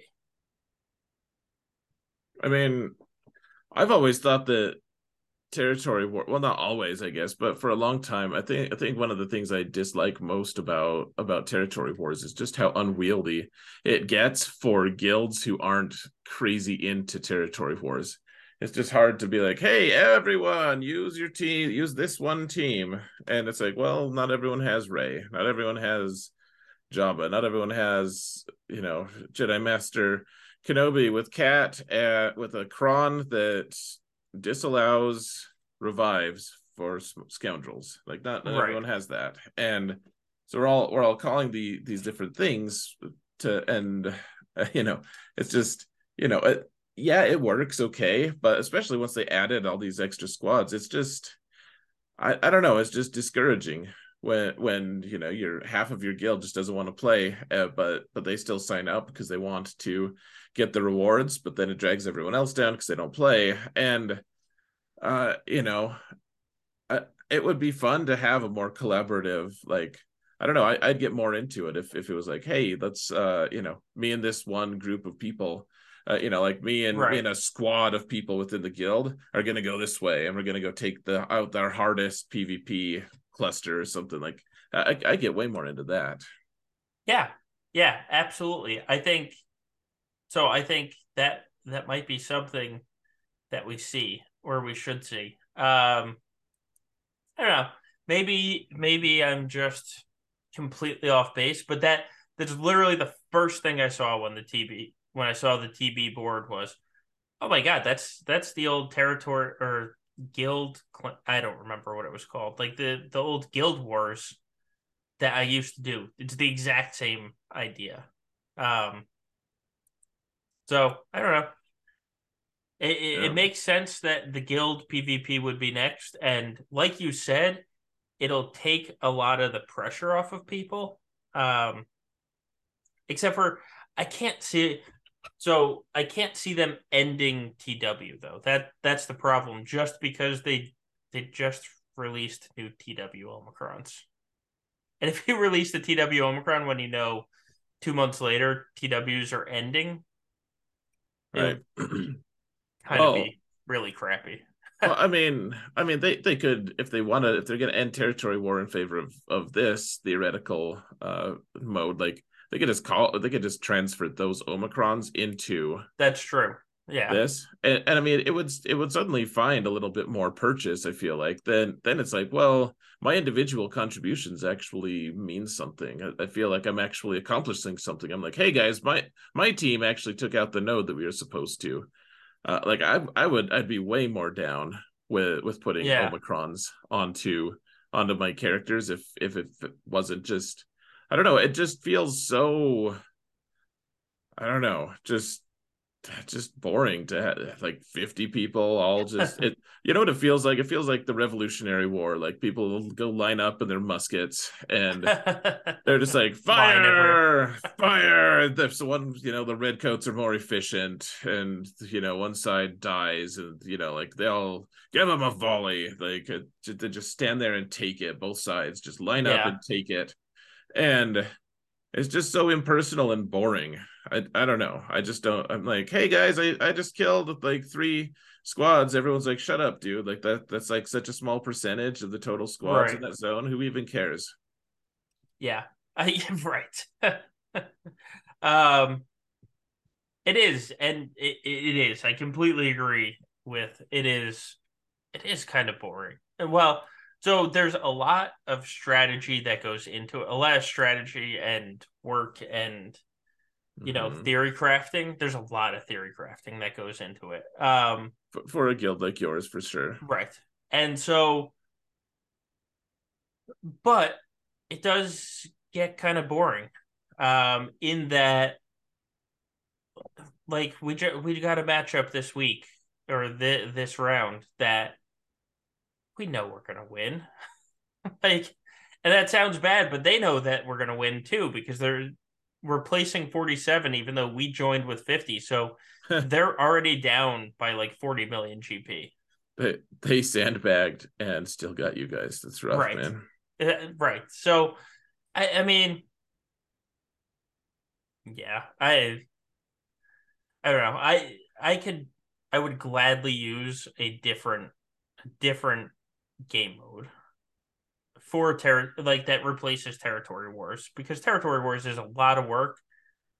I mean, I've always thought that territory war well not always i guess but for a long time i think i think one of the things i dislike most about about territory wars is just how unwieldy it gets for guilds who aren't crazy into territory wars. It's just hard to be like hey everyone use your team use this one team. And it's like well not everyone has ray not everyone has jabba not everyone has you know jedi master kenobi with cat uh, with a cron that disallows revives for scoundrels. Like not, not right. everyone has that, and so we're all we're all calling the these different things to, and uh, <laughs> you know, it's just you know, it, yeah, it works okay, but especially once they added all these extra squads, it's just I I don't know, it's just discouraging when when you know your half of your guild just doesn't want to play uh, but but they still sign up because they want to get the rewards but then it drags everyone else down because they don't play. And uh you know uh, it would be fun to have a more collaborative like i don't know I, would get more into it if if it was like hey let's uh you know me and this one group of people uh, you know like me and right. me and a squad of people within the guild are going to go this way and we're going to go take the out our hardest pvp cluster or something like I, I get way more into that. Yeah. Yeah absolutely. I think so i think that that might be something that we see or we should see. Um i don't know. Maybe maybe i'm just completely off base but that that's literally the first thing i saw when the tb when i saw the tb board was oh my god that's that's the old territory or guild i don't remember what it was called like the the old guild wars that i used to do. It's the exact same idea. Um so i don't know it, it, yeah. it makes sense that the guild pvp would be next and like you said it'll take a lot of the pressure off of people um except for i can't see so I can't see them ending TW though. That that's the problem. Just because they they just released new TW Omicrons, and if you <laughs> release the TW Omicron when you know two months later TWs are ending, right? kind of <clears throat> be really crappy. <laughs> well, I mean, I mean, they they could if they want to if they're going to end territory war in favor of of this theoretical uh mode, like they could just call they could just transfer those omicrons into that's true yeah this and, and i mean it would it would suddenly find a little bit more purchase i feel like then then it's like well my individual contributions actually mean something I, I, feel like i'm actually accomplishing something i'm like hey guys my my team actually took out the node that we were supposed to uh, like i i would i'd be way more down with with putting yeah. omicrons onto onto my characters if if it wasn't just I don't know. It just feels so. I don't know. Just <laughs> just boring to have like 50 people all just it you know what it feels like? It feels like the revolutionary war like people go line up in their muskets and <laughs> they're just like fire fire! If one you know the redcoats are more efficient and you know one side dies and you know like they'll give them a volley. Like they just stand there and take it. Both sides just line yeah. up and take it. And it's just so impersonal and boring. I I don't know. I just don't. I'm like, hey guys, I I just killed like three squads. Everyone's like, shut up, dude. Like that that's like such a small percentage of the total squads right. in that zone. Who even cares? Yeah, <laughs> I right. <laughs> um, it is, and it, it is. I completely agree with it. Is it is kind of boring. And well, so there's a lot of strategy that goes into it, a lot of strategy and work and you know mm-hmm. theory crafting. There's a lot of theory crafting that goes into it. Um, for, for a guild like yours, for sure. Right, and so, but it does get kind of boring. Um, in that, like we ju- we got a matchup this week or th- this round that we know we're gonna win. <laughs> like, and that sounds bad, but they know that we're gonna win too because they're we're placing 47 even though we joined with 50 so they're already down by like 40 million gp they, they sandbagged and still got you guys. That's rough right. man. Uh, right. So I, I mean yeah i i don't know. I i could i would gladly use a different different game mode for ter- like that replaces territory wars because territory wars is a lot of work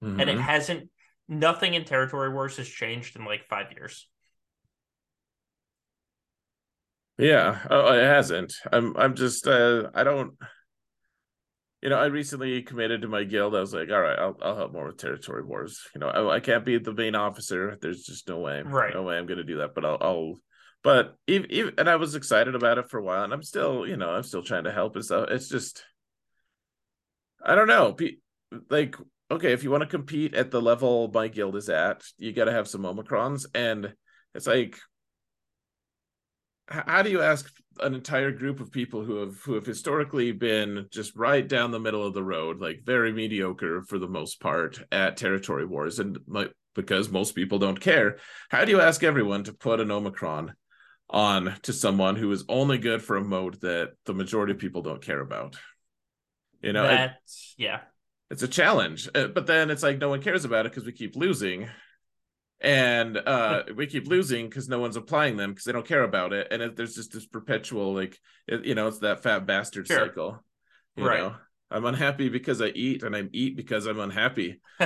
mm-hmm. and it mm-hmm. hasn't nothing in territory wars has changed in like five years yeah oh, it hasn't i'm i'm just uh i don't you know, I recently committed to my guild. I was like, all right, I'll I'll help more with territory wars. You know, I, I can't be the main officer. There's just no way, right? No way I'm to do that. But I'll I'll but even, and I was excited about it for a while, and I'm still, you know, I'm still trying to help and stuff. It's just, I don't know, like, okay, if you want to compete at the level my guild is at, you got to have some omicrons, and it's like, how do you ask an entire group of people who have who have historically been just right down the middle of the road, like very mediocre for the most part at territory wars, and like because most people don't care. How do you ask everyone to put an Omicron on to someone who is only good for a mode that the majority of people don't care about. You know, that's it, yeah, it's a challenge. Uh, but then it's like no one cares about it because we keep losing, and uh <laughs> we keep losing because no one's applying them because they don't care about it, and it, there's just this perpetual like it, you know it's that fat bastard sure. cycle. You right. know, I'm unhappy because I eat, and I eat because I'm unhappy. <laughs> <laughs>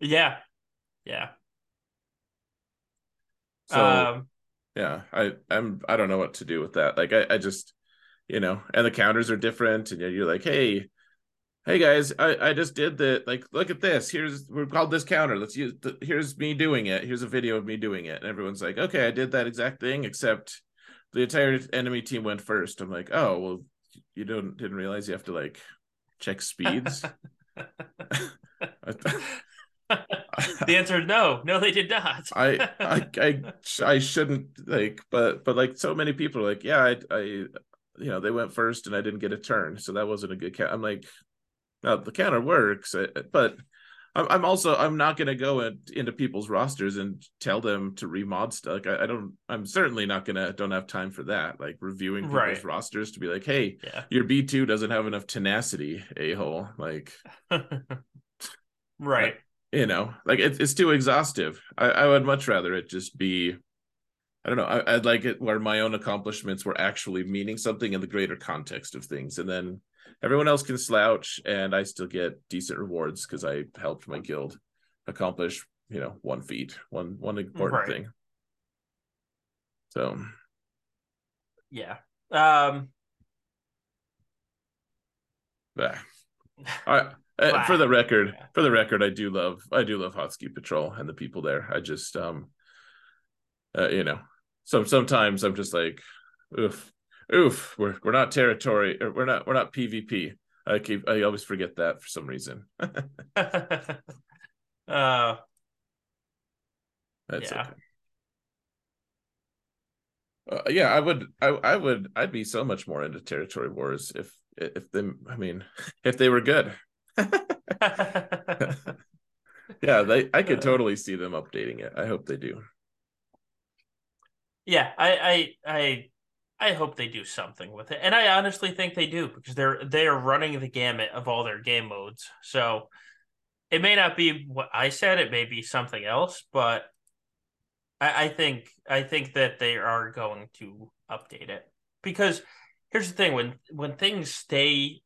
yeah, yeah. So um, yeah, I I'm I don't know what to do with that. Like I, I just you know, and the counters are different, and you're like, hey, hey guys, I, I just did the Like, look at this. Here's we're called this counter. Let's use. The, here's me doing it. Here's a video of me doing it, and everyone's like, okay, I did that exact thing, except the entire enemy team went first. I'm like, oh well, you don't didn't realize you have to like check <laughs> speeds. <laughs> <laughs> the answer is no no they did not I, I <laughs> i i shouldn't like but but like so many people are like yeah i i you know they went first and i didn't get a turn so that wasn't a good count i'm like no the counter works uh, but i'm, I'm also i'm not going to go in, into people's rosters and tell them to remod stuff like I, I, don't i'm certainly not going to don't have time for that like reviewing people's right. rosters to be like hey yeah. your b2 doesn't have enough tenacity a-hole like <laughs> right you know like it, it's too exhaustive. I, I would much rather it just be i don't know I, would like it where my own accomplishments were actually meaning something in the greater context of things and then everyone else can slouch and i still get decent rewards because i helped my guild accomplish you know one feat one one important right. thing. So. Yeah. Um. Yeah. <laughs> I uh, for the record, for the record, I do love I do love Hotski Patrol and the people there. I just um, uh, you know, so sometimes I'm just like, oof, oof. We're we're not territory, or we're not we're not PvP. I keep I always forget that for some reason. <laughs> <laughs> Uh, That's yeah. okay. Uh, yeah, I would, I, I would, I'd be so much more into territory wars if, if them, I mean, <laughs> if they were good. <laughs> yeah, they, I could uh. totally see them updating it. I hope they do. Yeah, I, I, I, I hope they do something with it, and I honestly think they do because they're they are running the gamut of all their game modes. So it may not be what I said; it may be something else, but I, I think I think that they are going to update it because here's the thing: when when things stay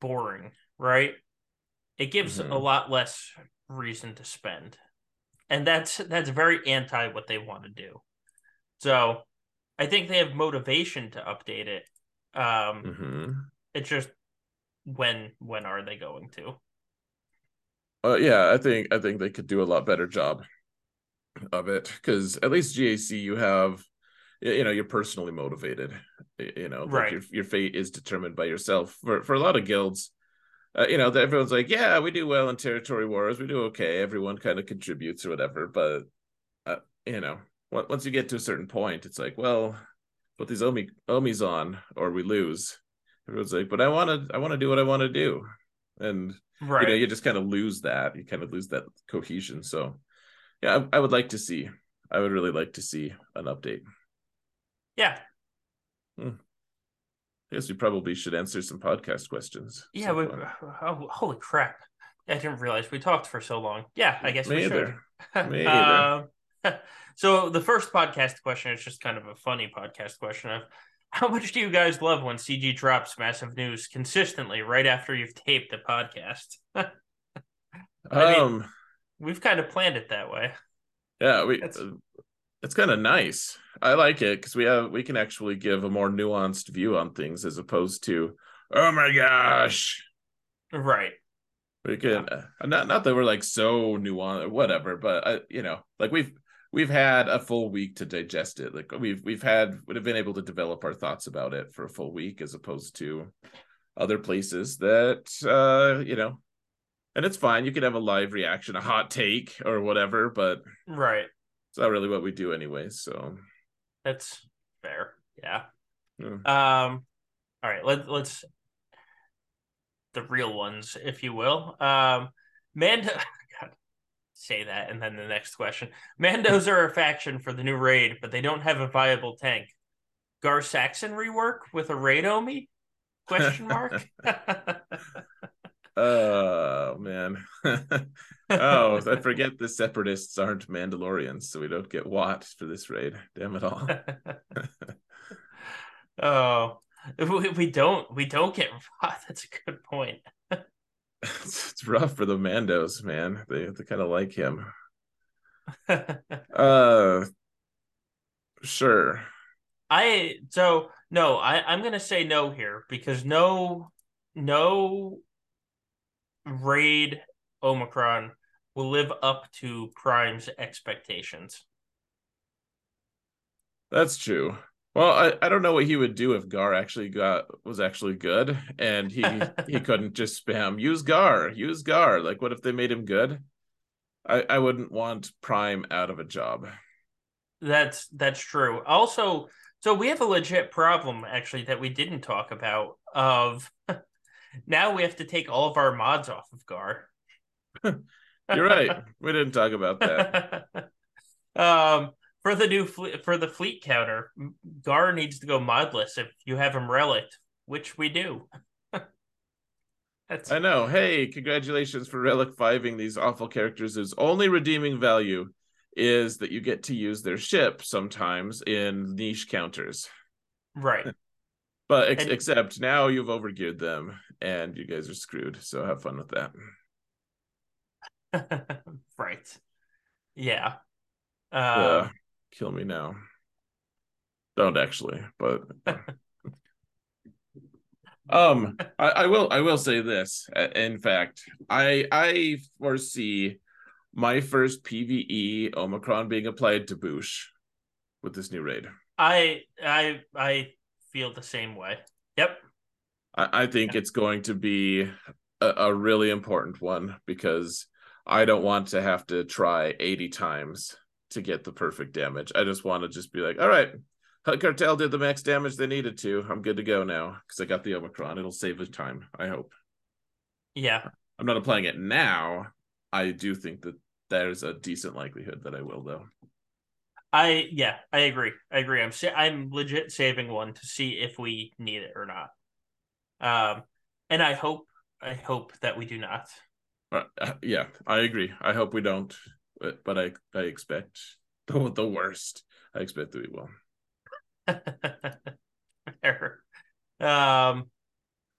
boring, right? It gives mm-hmm. a lot less reason to spend, and that's that's very anti what they want to do. So, I think they have motivation to update it. Um, mm-hmm. It's just when when are they going to? Uh, yeah, I think I think they could do a lot better job of it because at least GAC you have you know you're personally motivated you know right. your, your fate is determined by yourself for for a lot of guilds uh, you know that everyone's like yeah we do well in territory wars we do okay everyone kind of contributes or whatever but uh, you know once you get to a certain point it's like well put these omi omis on or we lose everyone's like but i want to i want to do what i want to do and right you know you just kind of lose that you kind of lose that cohesion so yeah, I, I would like to see. I would really like to see an update. Yeah. Hmm. I guess we probably should answer some podcast questions. Yeah, we, <laughs> oh, holy crap. I didn't realize we talked for so long. Yeah, I guess Me we either. should. Me <laughs> either. Uh, <laughs> so the first podcast question is just kind of a funny podcast question of how much do you guys love when CG drops massive news consistently right after you've taped the podcast? I um mean, We've kind of planned it that way. Yeah, we. Uh, it's kind of nice. I like it because we have we can actually give a more nuanced view on things as opposed to oh my gosh, right. We can yeah. Uh, not not that we're like so nuanced, whatever, but I, you know, like we've we've had a full week to digest it. Like we've we've had would have been able to develop our thoughts about it for a full week as opposed to other places that uh you know and it's fine. You can have a live reaction, a hot take, or whatever, but right, it's not really what we do anyway. So that's fair. Yeah. yeah. Um. All right. Let Let's the real ones, if you will. Um. Mando. <laughs> God, say that, and then the next question. Mandos are a faction for the new raid, but they don't have a viable tank. Gar Saxon rework with a raid Omi? Question mark. <laughs> Oh man. <laughs> oh, I forget the separatists aren't Mandalorians, so we don't get Wat for this raid. Damn it all. <laughs> oh, we, we don't we don't get Wat. That's a good point. it's, it's rough for the Mandos, man. They they kind of like him. <laughs> uh, sure. I so no, I I'm gonna say no here because no no raid Omicron will live up to Prime's expectations. That's true. Well, I, I don't know what he would do if Gar actually got was actually good and he <laughs> he couldn't just spam use Gar, use Gar. Like what if they made him good? I, I wouldn't want Prime out of a job. That's that's true. Also, so we have a legit problem actually that we didn't talk about of <laughs> now we have to take all of our mods off of Gar. <laughs> You're right. We didn't talk about that. <laughs> um, for the new fle- for the fleet counter, Gar needs to go modless if you have him relict, which we do. <laughs> That's... I know. Hey, congratulations for relic fiving these awful characters whose only redeeming value is that you get to use their ship sometimes in niche counters. Right. But ex- and, except now you've overgeared them and you guys are screwed. So have fun with that. <laughs> right. Yeah. Um, yeah. Kill me now. Don't actually, but <laughs> um I, I will I will say this. In fact, I I foresee my first PVE Omicron being applied to Boushh with this new raid. I I I feel the same way. Yep. I, I think yeah. it's going to be a, a, really important one because I don't want to have to try 80 times to get the perfect damage. I just want to just be like, all right, Hutt Cartel did the max damage they needed to. I'm good to go now because I got the Omicron. It'll save the time, I hope. Yeah. I'm not applying it now. I do think that there's a decent likelihood that I will, though. I yeah, I agree. I agree. I'm sa- I'm legit saving one to see if we need it or not. Um, and I hope I hope that we do not. Uh, yeah, I agree. I hope we don't, but, but I I expect <laughs> the the worst. I expect that we will. Fair. Um,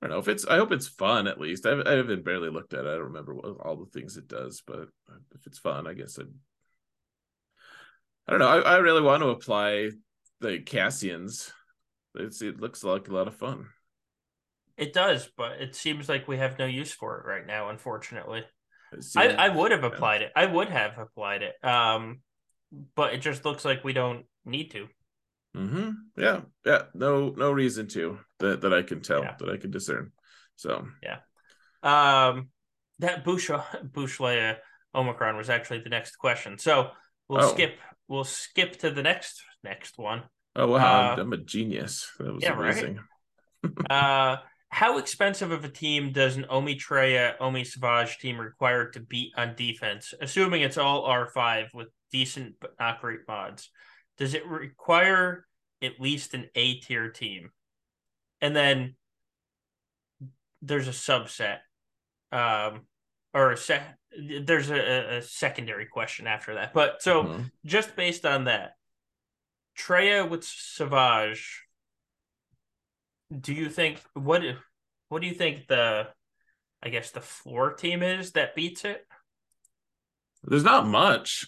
I don't know if it's. I hope it's fun at least. I've, I haven't barely looked at it. I don't remember what, all the things it does, but if it's fun, I guess I'd. I don't know. I, I really want to apply the Cassians. It's, it looks like a lot of fun. It does, but it seems like we have no use for it right now, unfortunately. I, I would have applied yeah. it. I would have applied it. Um, but it just looks like we don't need to. Mm-hmm. Yeah, yeah. No, no reason to that that I can tell yeah. that I can discern. So yeah. Um, that Boushh Boushh Leia Omicron was actually the next question. So we'll oh. skip. We'll skip to the next next one. Oh wow, uh, I'm a genius. That was yeah, amazing. Right? <laughs> uh how expensive of a team does an Omi Traya, Omi Savage team require to beat on defense? Assuming it's all R5 with decent but not great mods. Does it require at least an A tier team? And then there's a subset. Um or a se- there's a, a secondary question after that. But so mm-hmm. just based on that, Traya with Savage do you think what what do you think the I guess the floor team is that beats it? There's not much,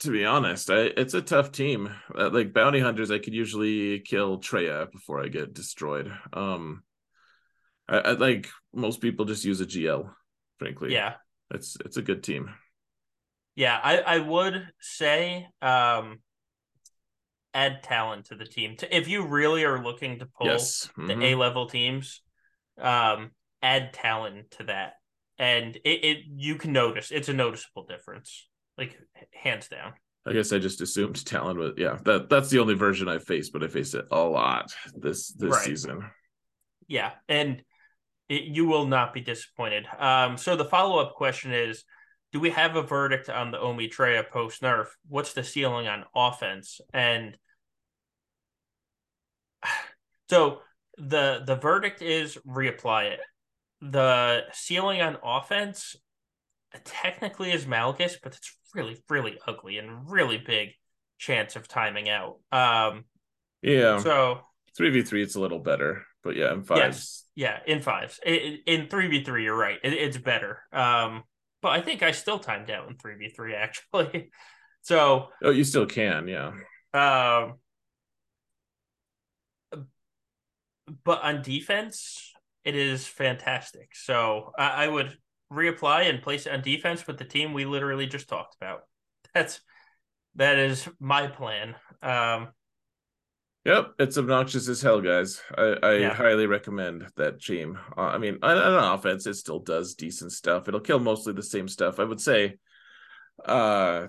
to be honest. I, it's a tough team. Uh, like bounty hunters, I could usually kill Traya before I get destroyed. Um, I, I like most people just use a GL. Frankly, yeah, it's it's a good team. Yeah, I I would say um add talent to the team. If you really are looking to pull yes. mm-hmm. the A level teams, um, add talent to that, and it, it you can notice it's a noticeable difference, like hands down. I guess I just assumed talent was yeah. That that's the only version I faced, but I faced it a lot this this right. season. Yeah, and it, you will not be disappointed. Um, so the follow up question is do we have a verdict on the Omi Traya post nerf? What's the ceiling on offense? And so the the verdict is reapply it. The ceiling on offense technically is Malgus, but it's really really ugly and really big chance of timing out. Um, yeah. So three v three, it's a little better, but yeah, in fives. Yes, yeah, in fives. in three v three, you're right. It, it's better. Um, but I think I still timed out in three v three <laughs> actually. so oh, you still can, yeah. Um, but on defense, it is fantastic. So I, I would reapply and place it on defense with the team we literally just talked about. <laughs> That's that is my plan. Um, Yep, it's obnoxious as hell, guys. I, I yeah. highly recommend that team. Uh, I mean, on, on offense, it still does decent stuff. It'll kill mostly the same stuff. I would say, uh,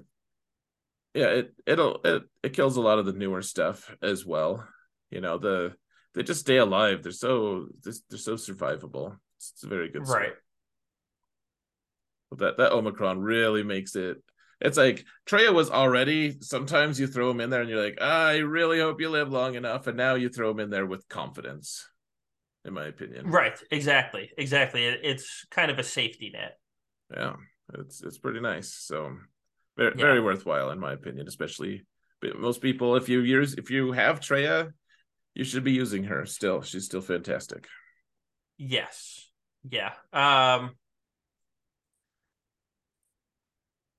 yeah, it it'll it, it kills a lot of the newer stuff as well. You know, the they just stay alive. They're so they're so survivable. It's, a very good right. But that that Omicron really makes it. It's like Traya was already. Sometimes you throw him in there and you're like, I really hope you live long enough, and now you throw him in there with confidence. In my opinion, right? Exactly, exactly. It's kind of a safety net. Yeah, it's it's pretty nice. So very yeah. very worthwhile in my opinion, especially most people. If you use if you have Traya you should be using her still. She's still fantastic. Yes. Yeah. Um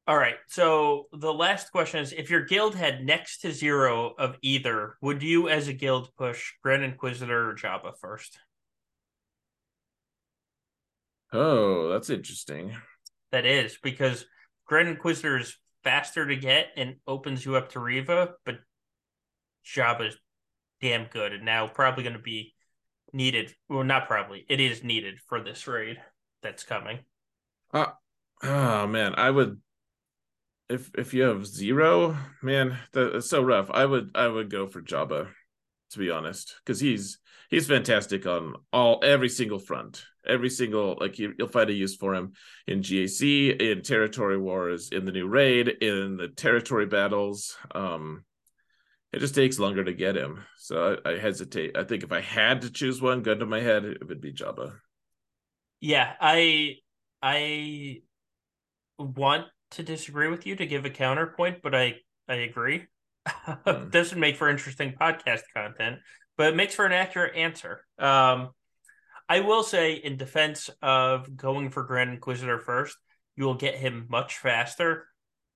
All right. So the last question is if your guild had next to zero of either, would you as a guild push Grand Inquisitor or Jabba first? Oh, that's interesting. That is because Grand Inquisitor is faster to get and opens you up to Reva, but Jabba's damn good and now probably going to be needed. Well, not probably. It is needed for this raid that's coming. Uh, Oh man, I would if if you have zero, man, that's so rough. I would I would go for Jabba, to be honest, because he's he's fantastic on all every single front, every single like you, will find a use for him in GAC, in territory wars, in the new raid, in the territory battles. Um, it just takes longer to get him, so I, I hesitate. I think if I had to choose one, gun to my head, it would be Jabba. Yeah, I I want to disagree with you to give a counterpoint, but I I agree. <laughs> Mm. Doesn't make for interesting podcast content, but it makes for an accurate answer. Um, I will say, in defense of going for Grand Inquisitor first, you will get him much faster,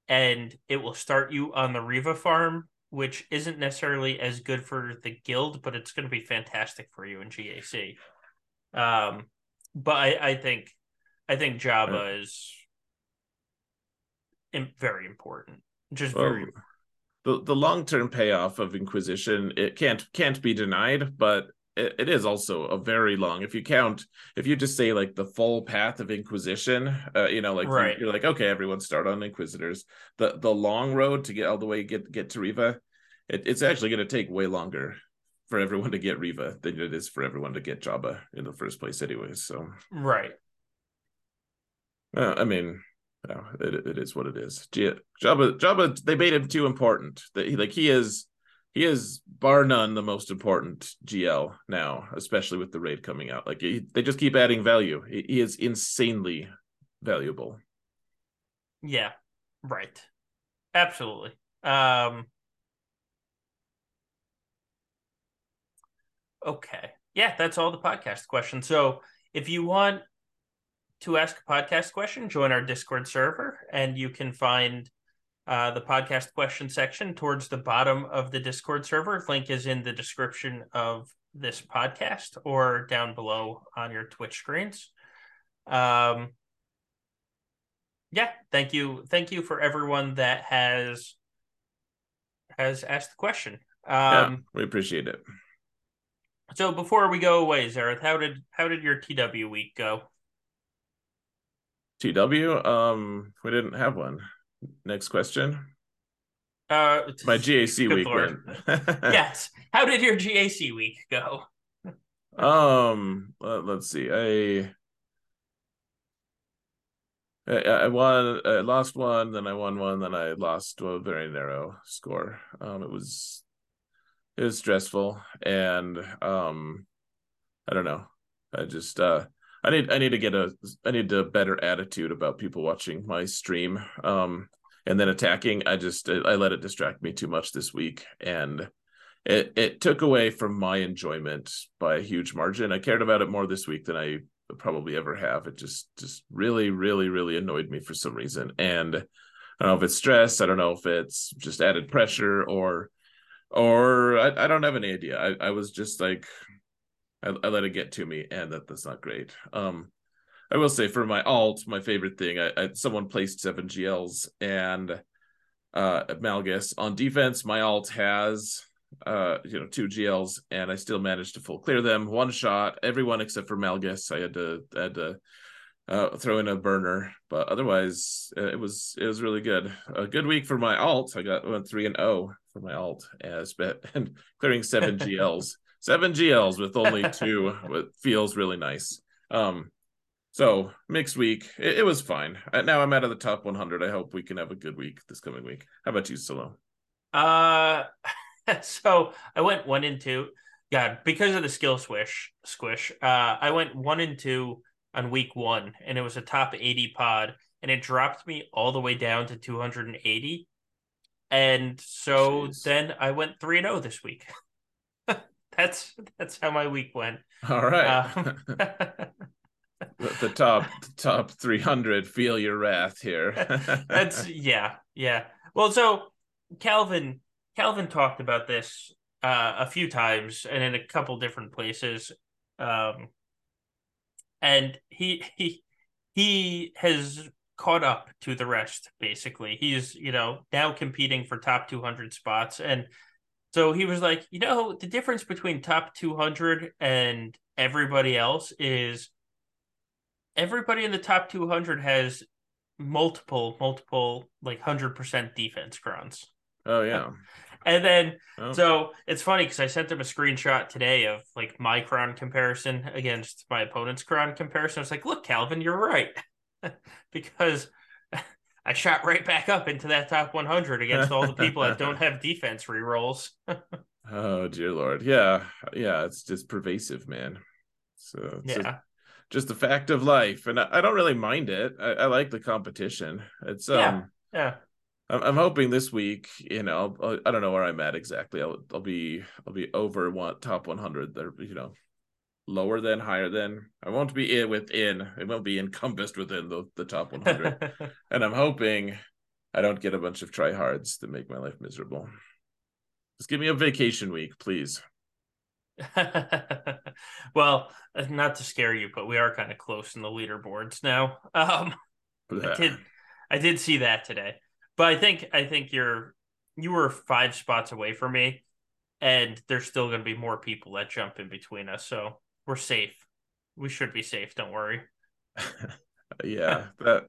and it will start you on the Reva farm, which isn't necessarily as good for the guild, but it's going to be fantastic for you in GAC. Um, but I, I think, I think Jabba is very important. Just well, very the the long term payoff of Inquisition it can't can't be denied, but it, it is also a very long. If you count, if you just say like the full path of Inquisition, uh, you know, like right. you're, you're like okay, everyone start on Inquisitors. The the long road to get all the way get get to reva it, it's actually going to take way longer for everyone to get reva than it is for everyone to get Jabba in the first place, anyways. So right. Uh, I mean, no, it, it is what it is. Jabba, Jabba, they made him too important. That he, like he is, he is bar none the most important GL now, especially with the raid coming out. Like he, they just keep adding value. He, he is insanely valuable. Yeah, right. Absolutely. Um. Okay. Yeah, that's all the podcast questions. So if you want to ask a podcast question, join our Discord server, and you can find uh, the podcast question section towards the bottom of the Discord server. Link is in the description of this podcast or down below on your Twitch screens. Um, yeah, thank you, thank you for everyone that has has asked the question. Um, yeah, we appreciate it. So before we go away, Xaereth, how did how did your TW week go? TW, um, we didn't have one. Next question. Uh, my GAC <laughs> week went. <laughs> yes. How did your GAC week go? um, let, us see. I, I I won. I lost one, then I won one, then I lost a very narrow score. Um, it was it was stressful, and um, I don't know. I just uh I need I need to get a I need a better attitude about people watching my stream. Um, and then attacking. I just I let it distract me too much this week, and it it took away from my enjoyment by a huge margin. I cared about it more this week than I probably ever have. It just just really really really annoyed me for some reason, and I don't know if it's stress. I don't know if it's just added pressure or or I, I don't have any idea. I, I was just like I, I let it get to me, and that that's not great. Um, I will say for my alt, my favorite thing, I, I someone placed seven GLs and uh Malgus on defense. My alt has uh you know two GLs, and I still managed to full clear them one shot. Everyone except for Malgus, I had to I had to uh, throw in a burner, but otherwise uh, it was it was really good. A good week for my alt. I got went three and zero oh for my alt as bet <laughs> and clearing seven <laughs> GLs seven GLs with only two <laughs> it feels really nice. Um, so mixed week, it, it was fine. Uh, now I'm out of the top 100. I hope we can have a good week this coming week. How about you, Solo? Uh, <laughs> so I went one and two. God, because of the skill swish squish, uh, I went one and two on week one, and it was a top 80 pod, and it dropped me all the way down to 280. And so Jeez. then I went 3 0 this week. <laughs> <laughs> that's that's how my week went. All right. Um, <laughs> the top top 300 feel your wrath here. <laughs> that's yeah, yeah. Well, so Calvin Calvin talked about this uh, a few times and in a couple different places. Um, and he he he has caught up to the rest basically. He's, you know, now competing for top 200 spots and so he was like, you know, the difference between top 200 and everybody else is everybody in the top 200 has multiple, multiple, like hundred percent defense Crons. Oh yeah. <laughs> And then, oh. so it's funny because I sent him a screenshot today of like my cron comparison against my opponent's cron comparison. I was like, look, Calvin, you're right. <laughs> because I shot right back up into that top 100 against all the people that don't <laughs> have defense rerolls. <laughs> oh, dear Lord. Yeah. Yeah. It's just pervasive, man. So, yeah. just the fact of life. And I, I don't really mind it. I, I, like the competition. It's, um, yeah. yeah. I'm hoping this week, you know, I'll, I don't know where I'm at exactly. I'll, I'll be, I'll be over one top 100. There, you know, lower than, higher than. I won't be in within. It won't be encompassed within the, the top 100. <laughs> and I'm hoping I don't get a bunch of tryhards to make my life miserable. Just give me a vacation week, please. <laughs> well, not to scare you, but we are kind of close in the leaderboards now. Um, I did, I did see that today. But I think I think you're you were five spots away from me, and there's still going to be more people that jump in between us. So we're safe. We should be safe. Don't worry. <laughs> yeah, that.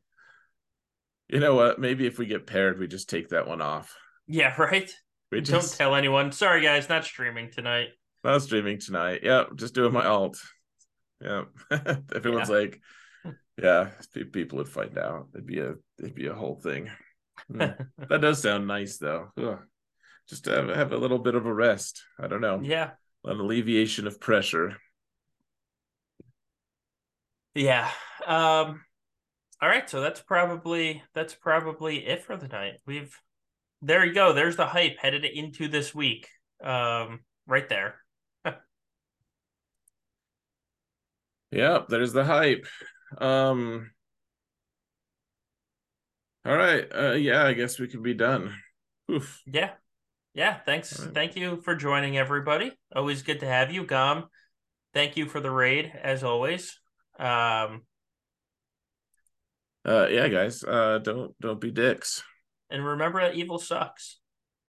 You know what? Maybe if we get paired, we just take that one off. Yeah, right. We just... Don't tell anyone. Sorry, guys, not streaming tonight. Not streaming tonight. Yeah, just doing my alt. Yeah. <laughs> Everyone's yeah. like, yeah, people would find out. It'd be a it'd be a whole thing. Mm. <laughs> that does sound nice though. Ugh. Just to have, have a little bit of a rest. I don't know. Yeah. An alleviation of pressure. Yeah. Um all right, so that's probably that's probably it for the night. We've there you go. There's the hype headed into this week. Um right there. <laughs> yep, there's the hype. Um all right. Uh, yeah, I guess we can be done. Oof. Yeah. Yeah. Thanks. Right. Thank you for joining, everybody. Always good to have you, Gom. Thank you for the raid, as always. Um, uh, yeah, guys. Uh, don't don't be dicks. And remember that evil sucks.